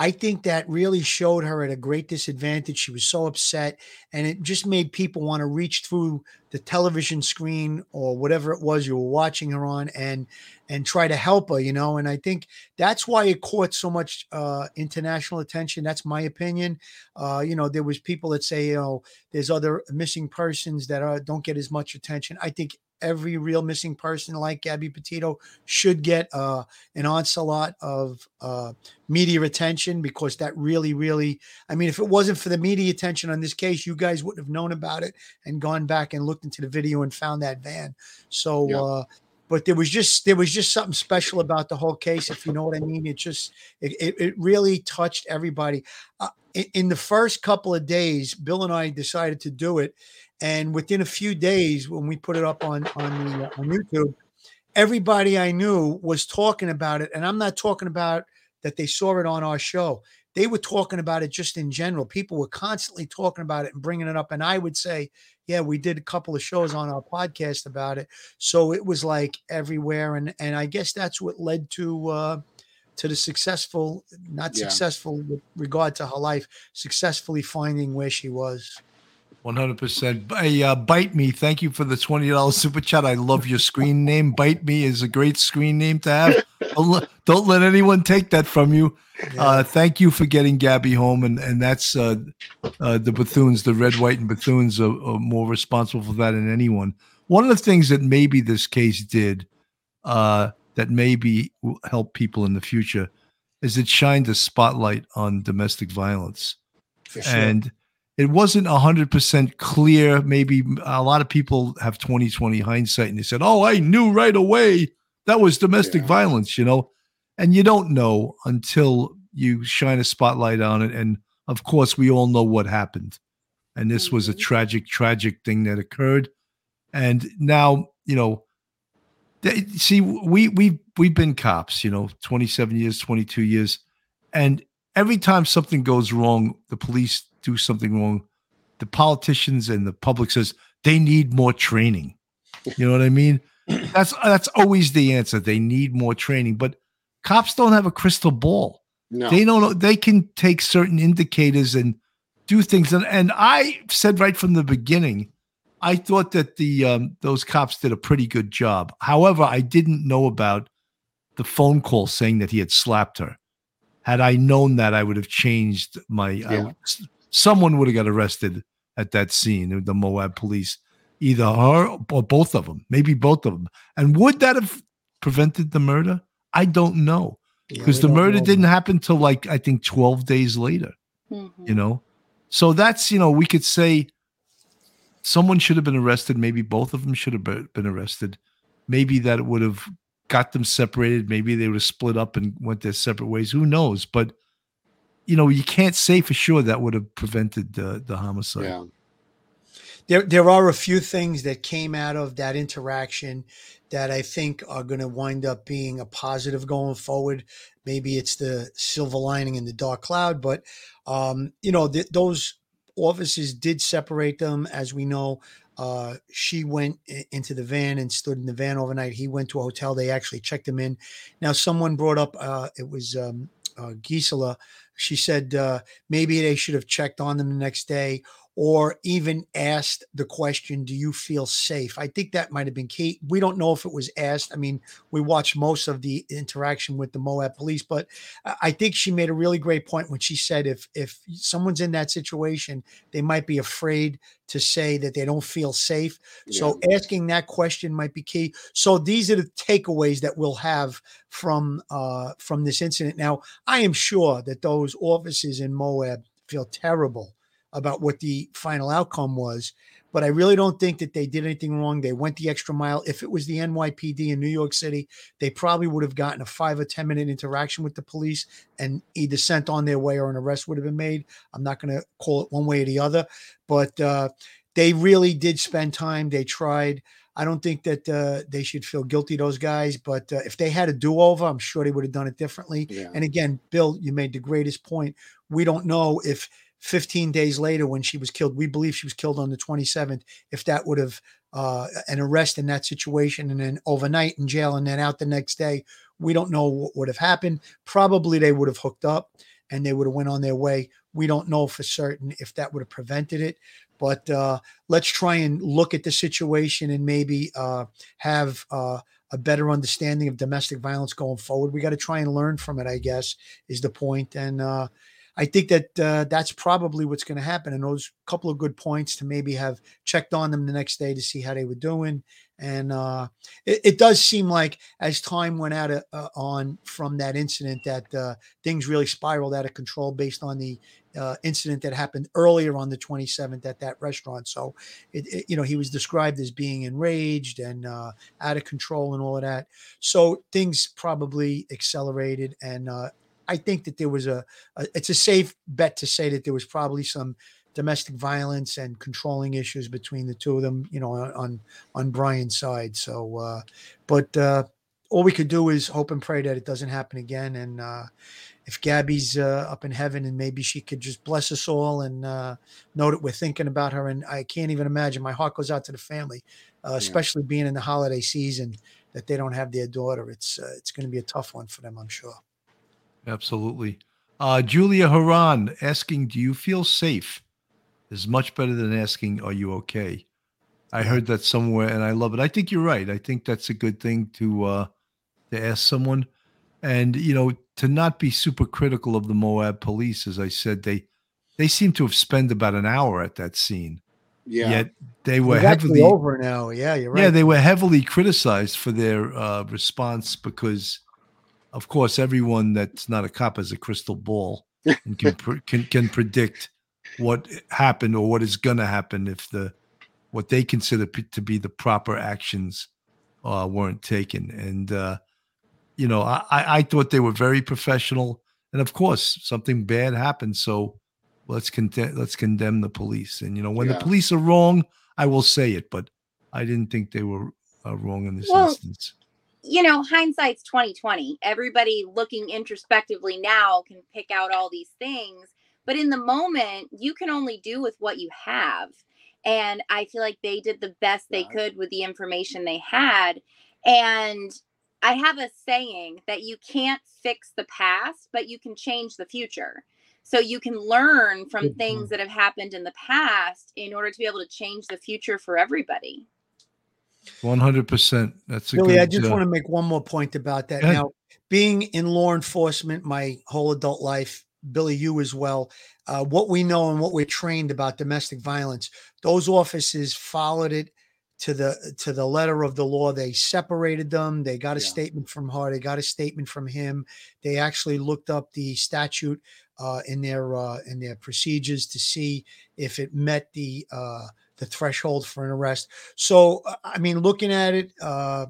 I think that really showed her at a great disadvantage. She was so upset, and it just made people want to reach through the television screen or whatever it was you were watching her on and and try to help her you know? And i think that's why it caught so much uh international attention. That's my opinion. Uh you know there was people that say you know there's other missing persons that are don't get as much attention. I think every real missing person like gabby petito should get uh an onslaught of uh media attention because that really really i mean if it wasn't for the media attention on this case you guys wouldn't have known about it and gone back and looked into the video and found that van. So, Yeah. uh, but there was just there was just something special about the whole case, if you know what I mean. It just it it, it really touched everybody. Uh, in, in the first couple of days, Bill and I decided to do it, and within a few days, when we put it up on on the uh, on YouTube, everybody I knew was talking about it. And I'm not talking about that they saw it on our show. They were talking about it just in general. People were constantly talking about it and bringing it up. And I would say, yeah, we did a couple of shows on our podcast about it. So it was like everywhere. And and I guess that's what led to uh to the successful, not Yeah. successful with regard to her life, successfully finding where she was. One hundred percent. Hey, uh, bite me. Thank you for the twenty dollars super chat. I love your screen name. Bite me is a great screen name to have. don't, let, don't let anyone take that from you. Uh, thank you for getting Gabby home, and and that's uh, uh, the Bethunes, the red, white, and Bethunes are, are more responsible for that than anyone. One of the things that maybe this case did uh, that maybe will help people in the future is it shined a spotlight on domestic violence For sure. and it wasn't 100% clear. Maybe a lot of people have 2020 hindsight and they said oh i knew right away that was domestic Yeah. violence you know? And you don't know until you shine a spotlight on it. And of course we all know what happened. And this was a Mhm. tragic tragic thing that occurred. And now you know they, see we we we've been cops you know 27 years 22 years. And every time something goes wrong the police do something wrong the politicians and the public says they need more training. You know what i mean? That's that's always the answer. They need more training but cops don't have a crystal ball. No. they don't know they can take certain indicators and do things. And, and i said right from the beginning i thought that the um, those cops did a pretty good job. However i didn't know about the phone call saying that he had slapped her. Had i known that i would have changed my Yeah. s- someone would have got arrested at that scene the moab police either her or both of them maybe both of them and would that have prevented the murder i don't know because we the murder know. didn't happen till like I think 12 days later, Mhm. you know. So that's, you know, we could say someone should have been arrested, maybe both of them should have been arrested. Maybe that would have got them separated, maybe they would have split up and went their separate ways, who knows, but you know, you can't say for sure that would have prevented the the homicide. yeah. there there are a few things that came out of that interaction that I think are going to wind up being a positive going forward. Maybe it's the silver lining in the dark cloud, but um, you know th- those officers did separate them, as we know. Uh, she went into the van and stood in the van overnight. He went to a hotel. They actually checked him in. Now, someone brought up uh, it was um, uh, Gisela. She said uh, maybe they should have checked on them the next day or even asked the question, Do you feel safe? I think that might have been key. We don't know if it was asked. I mean, we watched most of the interaction with the Moab police, but I think she made a really great point when she said if if someone's in that situation, they might be afraid to say that they don't feel safe. So asking that question might be key. So these are the takeaways that we'll have from uh from this incident. Now, I am sure that those officers in Moab feel terrible about what the final outcome was. But I really don't think that they did anything wrong. They went the extra mile. If it was the NYPD in New York City, they probably would have gotten a five or 10 minute interaction with the police and either sent on their way or an arrest would have been made. I'm not going to call it one way or the other, but uh, they really did spend time. They tried. I don't think that uh, they should feel guilty, those guys. But uh, if they had a do over, I'm sure they would have done it differently. Yeah. And again, Bill, you made the greatest point. We don't know if 15 days later, when she was killed, we believe she was killed on the 27th, if that would have uh, an arrest in that situation and then overnight in jail and then out the next day, we don't know what would have happened. Probably they would have hooked up and they would have went on their way. We don't know for certain if that would have prevented it. But uh, let's try and look at the situation and maybe uh, have uh, a better understanding of domestic violence going forward. We got to try and learn from it, I guess, is the point. And uh, I think that uh, that's probably what's going to happen. And those couple of good points to maybe have checked on them the next day to see how they were doing. And uh, it, it does seem like as time went out uh, uh, on from that incident, that uh, things really spiraled out of control based on the uh, incident that happened earlier on the 27th at that restaurant. So, it, it- you know, he was described as being enraged and out of control and all of that. So things probably accelerated. And uh, I think that there was a, a, it's a safe bet to say that there was probably some domestic violence and controlling issues between the two of them, you know, on on Brian's side. So, uh, but uh, all we could do is hope and pray that it doesn't happen again. And uh, if Gabby's uh, up in heaven and maybe she could just bless us all and uh, know that we're thinking about her. And I can't even imagine. My heart goes out to the family, uh, especially being in the holiday season that they don't have their daughter. It's uh, it's going to be a tough one for them, I'm sure. Absolutely. Uh, Julia Haran asking, "Do you feel safe?" Is much better than asking, "Are you okay?" I heard that somewhere, and I love it. I think you're right. I think that's a good thing to uh, to ask someone, and you know, to not be super critical of the Moab police. As I said, they they seem to have spent about an hour at that scene. Yeah. Yet they were It's heavily over now. Yeah, you're right. yeah, they were heavily criticized for their uh, response because, of course, everyone that's not a cop has a crystal ball and can can can predict what happened or what is going to happen if the what they consider p- to be the proper actions uh, weren't taken. And uh, you know, I, I I thought they were very professional, and of course, something bad happened, so let's condemn let's condemn the police. And you know, when Yeah. the police are wrong, I will say it, but I didn't think they were uh, wrong in this Well, instance. You know, hindsight's 2020. Everybody looking introspectively now can pick out all these things, but in the moment, you can only do with what you have. And I feel like they did the best they could with the information they had. And I have a saying that you can't fix the past, but you can change the future. So you can learn from things that have happened in the past in order to be able to change the future for everybody. One hundred percent. That's a Billy, good. I just uh, want to make one more point about that. Go ahead. Now, being in law enforcement my whole adult life, Billy, you as well, uh, what we know and what we're trained about domestic violence, those officers followed it to the to the letter of the law. They separated them. They got a Yeah. statement from her. They got a statement from him. They actually looked up the statute uh, in their uh, in their procedures to see if it met the uh, the threshold for an arrest. So, uh, I mean, looking at it uh,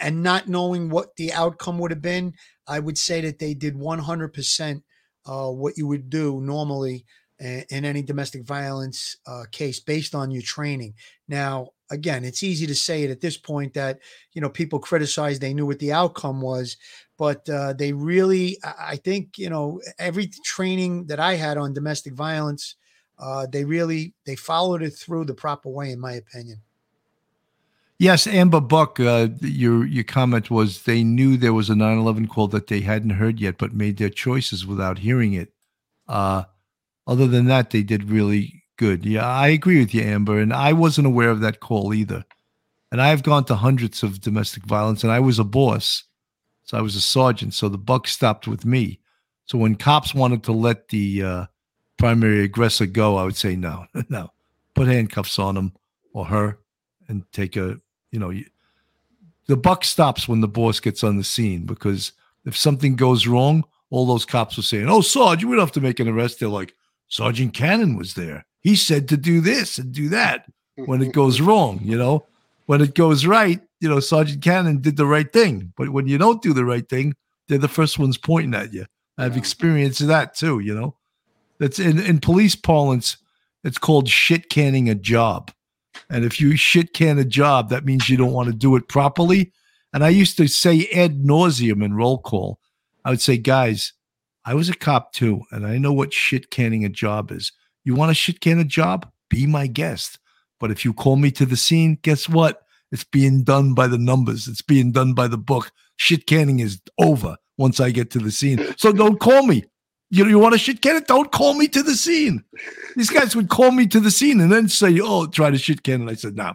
and not knowing what the outcome would have been, I would say that they did 100% uh, what you would do normally in, any domestic violence uh, case based on your training. Now, again, it's easy to say it at this point that, you know, people criticize they knew what the outcome was, but uh, they really, I think, you know, every training that I had on domestic violence, uh, they really they followed it through the proper way, in my opinion. Yes, Amber Buck, uh, your your comment was they knew there was a 9/11 call that they hadn't heard yet, but made their choices without hearing it. Uh, other than that, they did really good. Yeah, I agree with you, Amber, and I wasn't aware of that call either. And I've gone to hundreds of domestic violence, and I was a boss, so I was a sergeant. So the buck stopped with me. So when cops wanted to let the uh, primary aggressor go, I would say no, no, put handcuffs on him or her, and take a you know, you, the buck stops when the boss gets on the scene because if something goes wrong, all those cops are saying, "Oh, Sarge, you don't have to make an arrest." They're like, "Sergeant Cannon was there. He said to do this and do that." When it goes wrong, you know, when it goes right, you know, Sergeant Cannon did the right thing. But when you don't do the right thing, they're the first ones pointing at you. I've experienced that too. You know, that's in in police parlance. It's called shit canning a job. And if you shit can a job, that means you don't want to do it properly. And I used to say ad nauseum in roll call. I would say, guys, I was a cop too, and I know what shit canning a job is. You want to shit can a job? Be my guest. But if you call me to the scene, guess what? It's being done by the numbers. It's being done by the book. Shit canning is over once I get to the scene. So don't call me. You, you want to shit can it? Don't call me to the scene. These guys would call me to the scene and then say, "Oh, try to shit can." And I said, "Nah,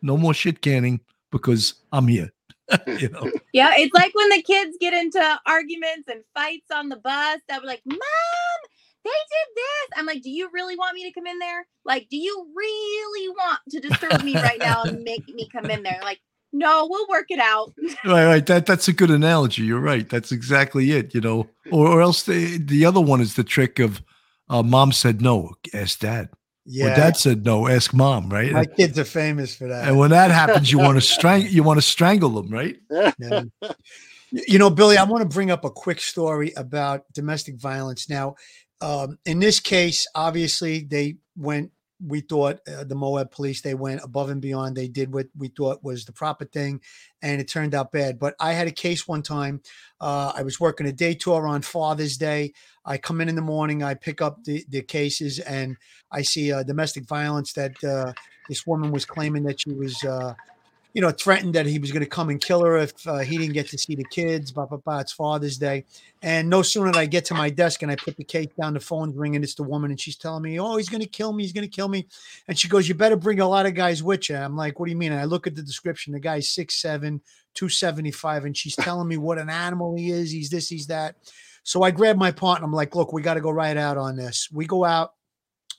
no more shit canning because I'm here." you know, Yeah, it's like when the kids get into arguments and fights on the bus were like, Mom, they did this. I'm like, Do you really want me to come in there? Like, do you really want to disturb me right now and make me come in there? Like, no, we'll work it out. right, right. That that's a good analogy. You're right. That's exactly it. You know, or, or else the the other one is the trick of, uh, mom said no, ask dad. Yeah. Or dad said no, ask mom. Right. my kids are famous for that. and when that happens, you want to strangle. You want to strangle them. Right. Yeah. You know, Billy, I want to bring up a quick story about domestic violence. Now, um, in this case, obviously, they went. We thought uh, the Moab police they went above and beyond. They did what we thought was the proper thing, and it turned out bad. But I had a case one time. Uh, I was working a day tour on Father's Day. I come in in the morning. I pick up the, the cases, and I see uh, domestic violence that uh, this woman was claiming that she was uh, you know, threatened that he was going to come and kill her if uh, he didn't get to see the kids. Blah blah blah. It's Father's Day, and no sooner did I get to my desk and I put the case down, the phone's ringing. It's the woman, and she's telling me, "Oh, he's going to kill me. He's going to kill me." And she goes, "You better bring a lot of guys with you." I'm like, "What do you mean?" And I look at the description. The guy's six seven, two seventy five, and she's telling me what an animal he is. He's this, he's that. So I grab my partner. I'm like, "Look, we got to go right out on this." We go out.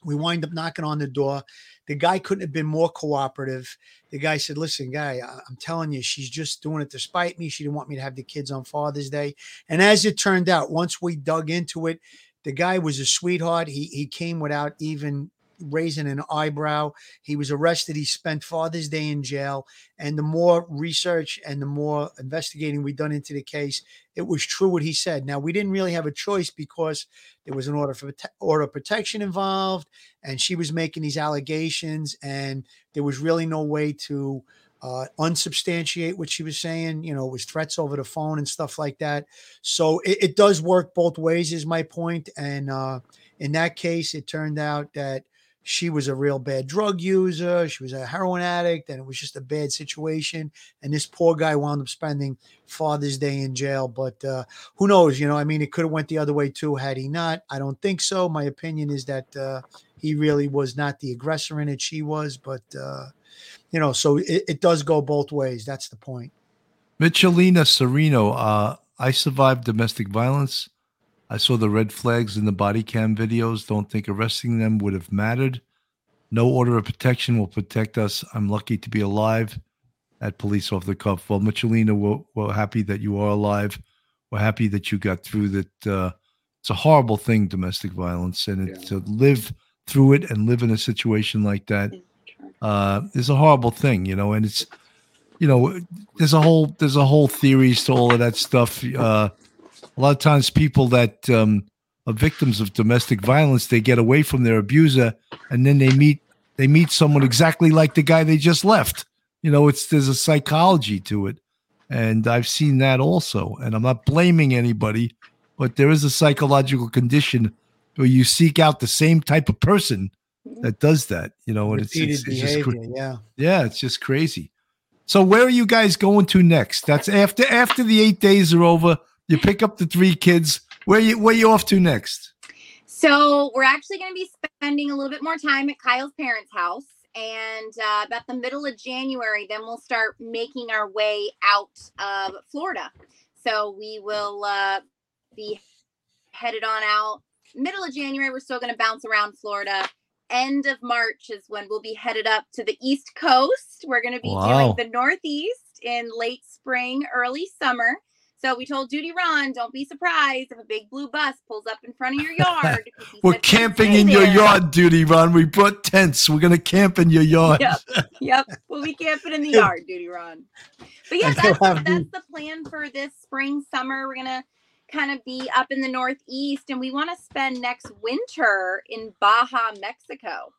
We wind up knocking on the door. The guy couldn't have been more cooperative. The guy said, Listen, guy, I'm telling you, she's just doing it to spite me. She didn't want me to have the kids on Father's Day. And as it turned out, once we dug into it, the guy was a sweetheart. He he came without even raising an eyebrow. He was arrested. He spent Father's Day in jail. And the more research and the more investigating we done into the case, it was true what he said. Now we didn't really have a choice because there was an order for order of protection involved, and she was making these allegations, and there was really no way to uh, unsubstantiate what she was saying. You know, it was threats over the phone and stuff like that. So it, it does work both ways, is my point. And uh, in that case, it turned out that she was a real bad drug user. She was a heroin addict, and it was just a bad situation. And this poor guy wound up spending Father's Day in jail. But uh, who knows? You know, I mean, it could have went the other way too had he not. I don't think so. My opinion is that uh, he really was not the aggressor in it. She was, but uh, you know, so it, it, does go both ways. That's the point. Michelina Sereno, uh, I survived domestic violence. I saw the red flags in the body cam videos. Don't think arresting them would have mattered. No order of protection will protect us. I'm lucky to be alive at police off the cuff. Well, Michelina, we're, we're happy that you are alive. We're happy that you got through that. Uh, it's a horrible thing, domestic violence, and it, yeah. to live through it and live in a situation like that uh, is a horrible thing, you know. And it's, you know, there's a whole there's a whole theories to all of that stuff. Uh, a lot of times people that um, are victims of domestic violence they get away from their abuser and then they meet they meet someone exactly like the guy they just left. You know it's there's a psychology to it. And i've seen that also. And i'm not blaming anybody but there is a psychological condition where you seek out the same type of person that does that you know and it's, it's, it's just yeah. yeah it's just crazy. So where are you guys going to next? That's after after the eight days are over you pick up the three kids. Where you where you off to next? So we're actually going to be spending a little bit more time at Kyle's parents' house, and uh, about the middle of January, then we'll start making our way out of Florida. So we will uh, be headed on out. Middle of January, we're still going to bounce around Florida. End of March is when we'll be headed up to the East Coast. We're going to be wow. doing the Northeast in late spring, early summer. So we told Duty Ron, don't be surprised if a big blue bus pulls up in front of your yard. We're camping in there. your yard, Duty Ron. We brought tents. We're gonna camp in your yard. Yep, yep. We'll be camping in the yard, Duty Ron. But yeah, that's, that's the plan for this spring, summer. We're gonna kind of be up in the northeast, and we want to spend next winter in Baja, Mexico.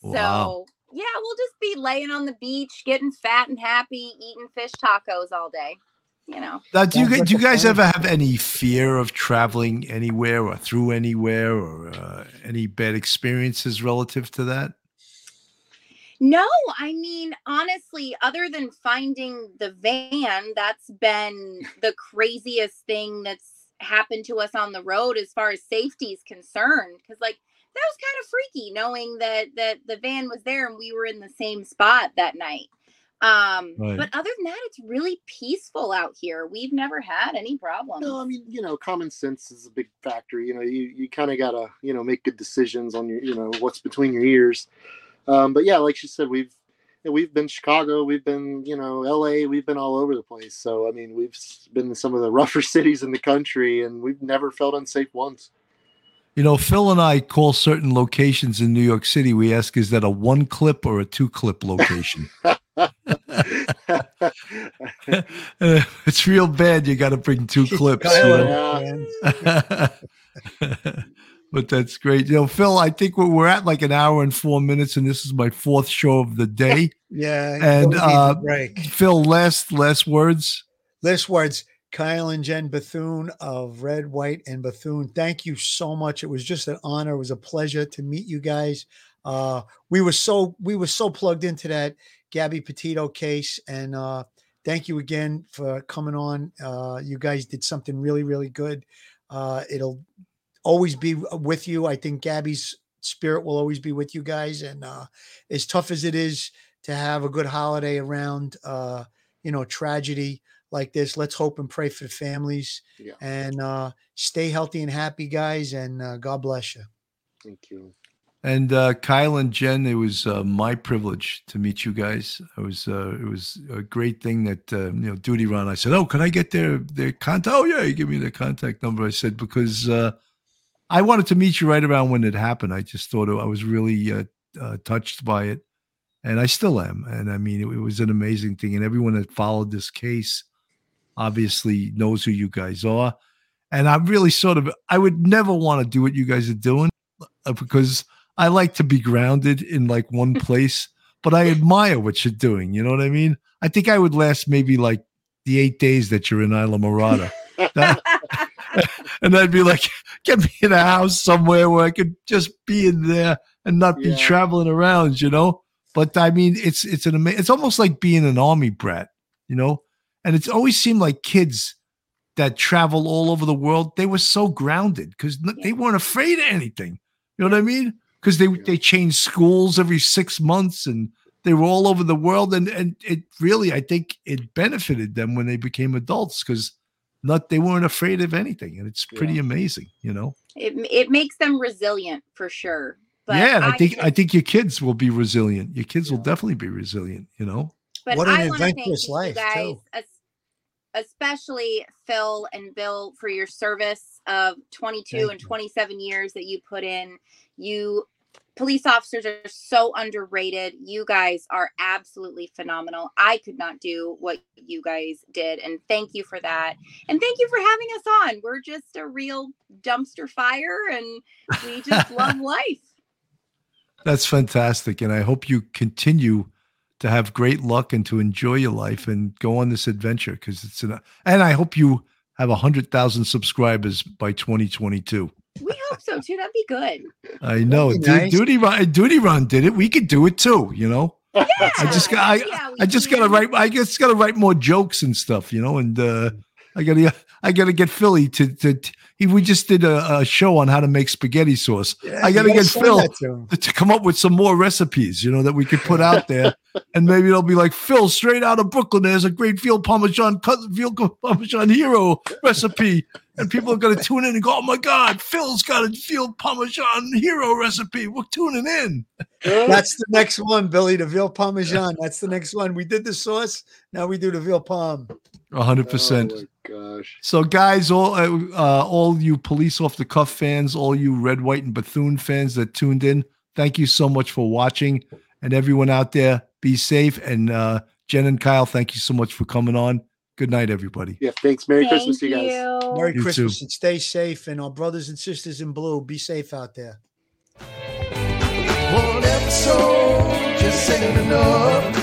So wow. yeah, we'll just be laying on the beach, getting fat and happy, eating fish tacos all day you know. Now, do you do you guys ever have any fear of traveling anywhere or through anywhere or uh, any bad experiences relative to that? No, I mean honestly, other than finding the van, that's been the craziest thing that's happened to us on the road as far as safety is concerned. Because like that was kind of freaky knowing that that the van was there and we were in the same spot that night. Um, right. but other than that, it's really peaceful out here. We've never had any problems. No, I mean, you know, common sense is a big factor. You know, you, you kind of gotta, you know, make good decisions on your, you know, what's between your ears. Um, but yeah, like she said, we've we've been Chicago, we've been, you know, LA, we've been all over the place. So I mean, we've been in some of the rougher cities in the country, and we've never felt unsafe once. You know, Phil and I call certain locations in New York City. We ask, is that a one clip or a two clip location? it's real bad. You got to bring two clips. but that's great. You know, Phil, I think we're, we're at like an hour and four minutes, and this is my fourth show of the day. Yeah. And, uh, break. Phil, last last words. Last words, Kyle and Jen Bethune of Red, White, and Bethune. Thank you so much. It was just an honor. It was a pleasure to meet you guys. Uh, we were so we were so plugged into that Gabby Petito case, and uh, thank you again for coming on. Uh, you guys did something really, really good. Uh, it'll always be with you. I think Gabby's spirit will always be with you guys, and uh, as tough as it is to have a good holiday around, uh, you know, tragedy like this. Let's hope and pray for the families Yeah. and uh, stay healthy and happy, guys. And uh, God bless you. Thank you. And uh, Kyle and Jen, it was uh, my privilege to meet you guys. It was uh, it was a great thing that uh, you know Duty Run. I said, "Oh, can I get their their contact?" Oh yeah, you give me their contact number. I said because uh, I wanted to meet you right around when it happened. I just thought I was really uh, touched by it, and I still am. And I mean, it, it was an amazing thing. And everyone that followed this case obviously knows who you guys are. And I'm really sort of I would never want to do what you guys are doing because I like to be grounded in like one place, but I admire what you're doing. You know what I mean? I think I would last maybe like the eight days that you're in Islamorada. That- and I'd be like, get me in a house somewhere where I could just be in there and not be Yeah. traveling around, you know? But I mean, it's it's an ama- it's almost like being an army brat, you know? And it's always seemed like kids that travel all over the world, they were so grounded because they weren't afraid of anything. You know what I mean? Because they they changed schools every six months and they were all over the world. And and it really, I think it benefited them when they became adults because not they weren't afraid of anything. And it's pretty Yeah. amazing, you know? it, it makes them resilient for sure. But yeah, and I, think I think your kids will be resilient. Your kids will definitely be resilient, you know? But What an I want to thank adventurous you life, guys, too. especially Phil and Bill, for your service of 22 Thank and you. 27 years that you put in. You police officers are so underrated. You guys are absolutely phenomenal. I could not do what you guys did, and thank you for that. And thank you for having us on. We're just a real dumpster fire, and we just love life. That's fantastic. And I hope you continue to have great luck and to enjoy your life and go on this adventure because it's an, and I hope you have a hundred thousand subscribers by 2022. We hope so too. That'd be good. I know be Du- nice. Duty Run, Duty Run did it. We could do it too, you know? Yeah. I just got, I, Yeah, I just gotta write, I just gotta write more jokes and stuff, you know? And, uh, I gotta, I gotta get Philly to, to, to he, we just did a, a show on how to make spaghetti sauce. I gotta get Phil to to come up with some more recipes, you know, that we could put out there. and maybe they'll be like, Phil, straight out of Brooklyn, there's a great veal parmesan, cut veal parmesan hero recipe. And people are going to tune in and go, oh my God, Phil's got a veal parmesan hero recipe. We're tuning in. That's the next one, Billy. The veal parmesan. That's the next one. We did the sauce. Now we do the veal palm. 100%. Oh gosh. So, guys, all uh, uh, all you police off the cuff fans, all you Red, White, and Bethune fans that tuned in, thank you so much for watching. And everyone out there, be safe. And uh, Jen and Kyle, thank you so much for coming on. Good night, everybody. Yeah. Thanks. Merry Thank Christmas to you guys. you. Merry You Christmas too. and stay safe. And our brothers and sisters in blue, be safe out there. One episode just ain't enough.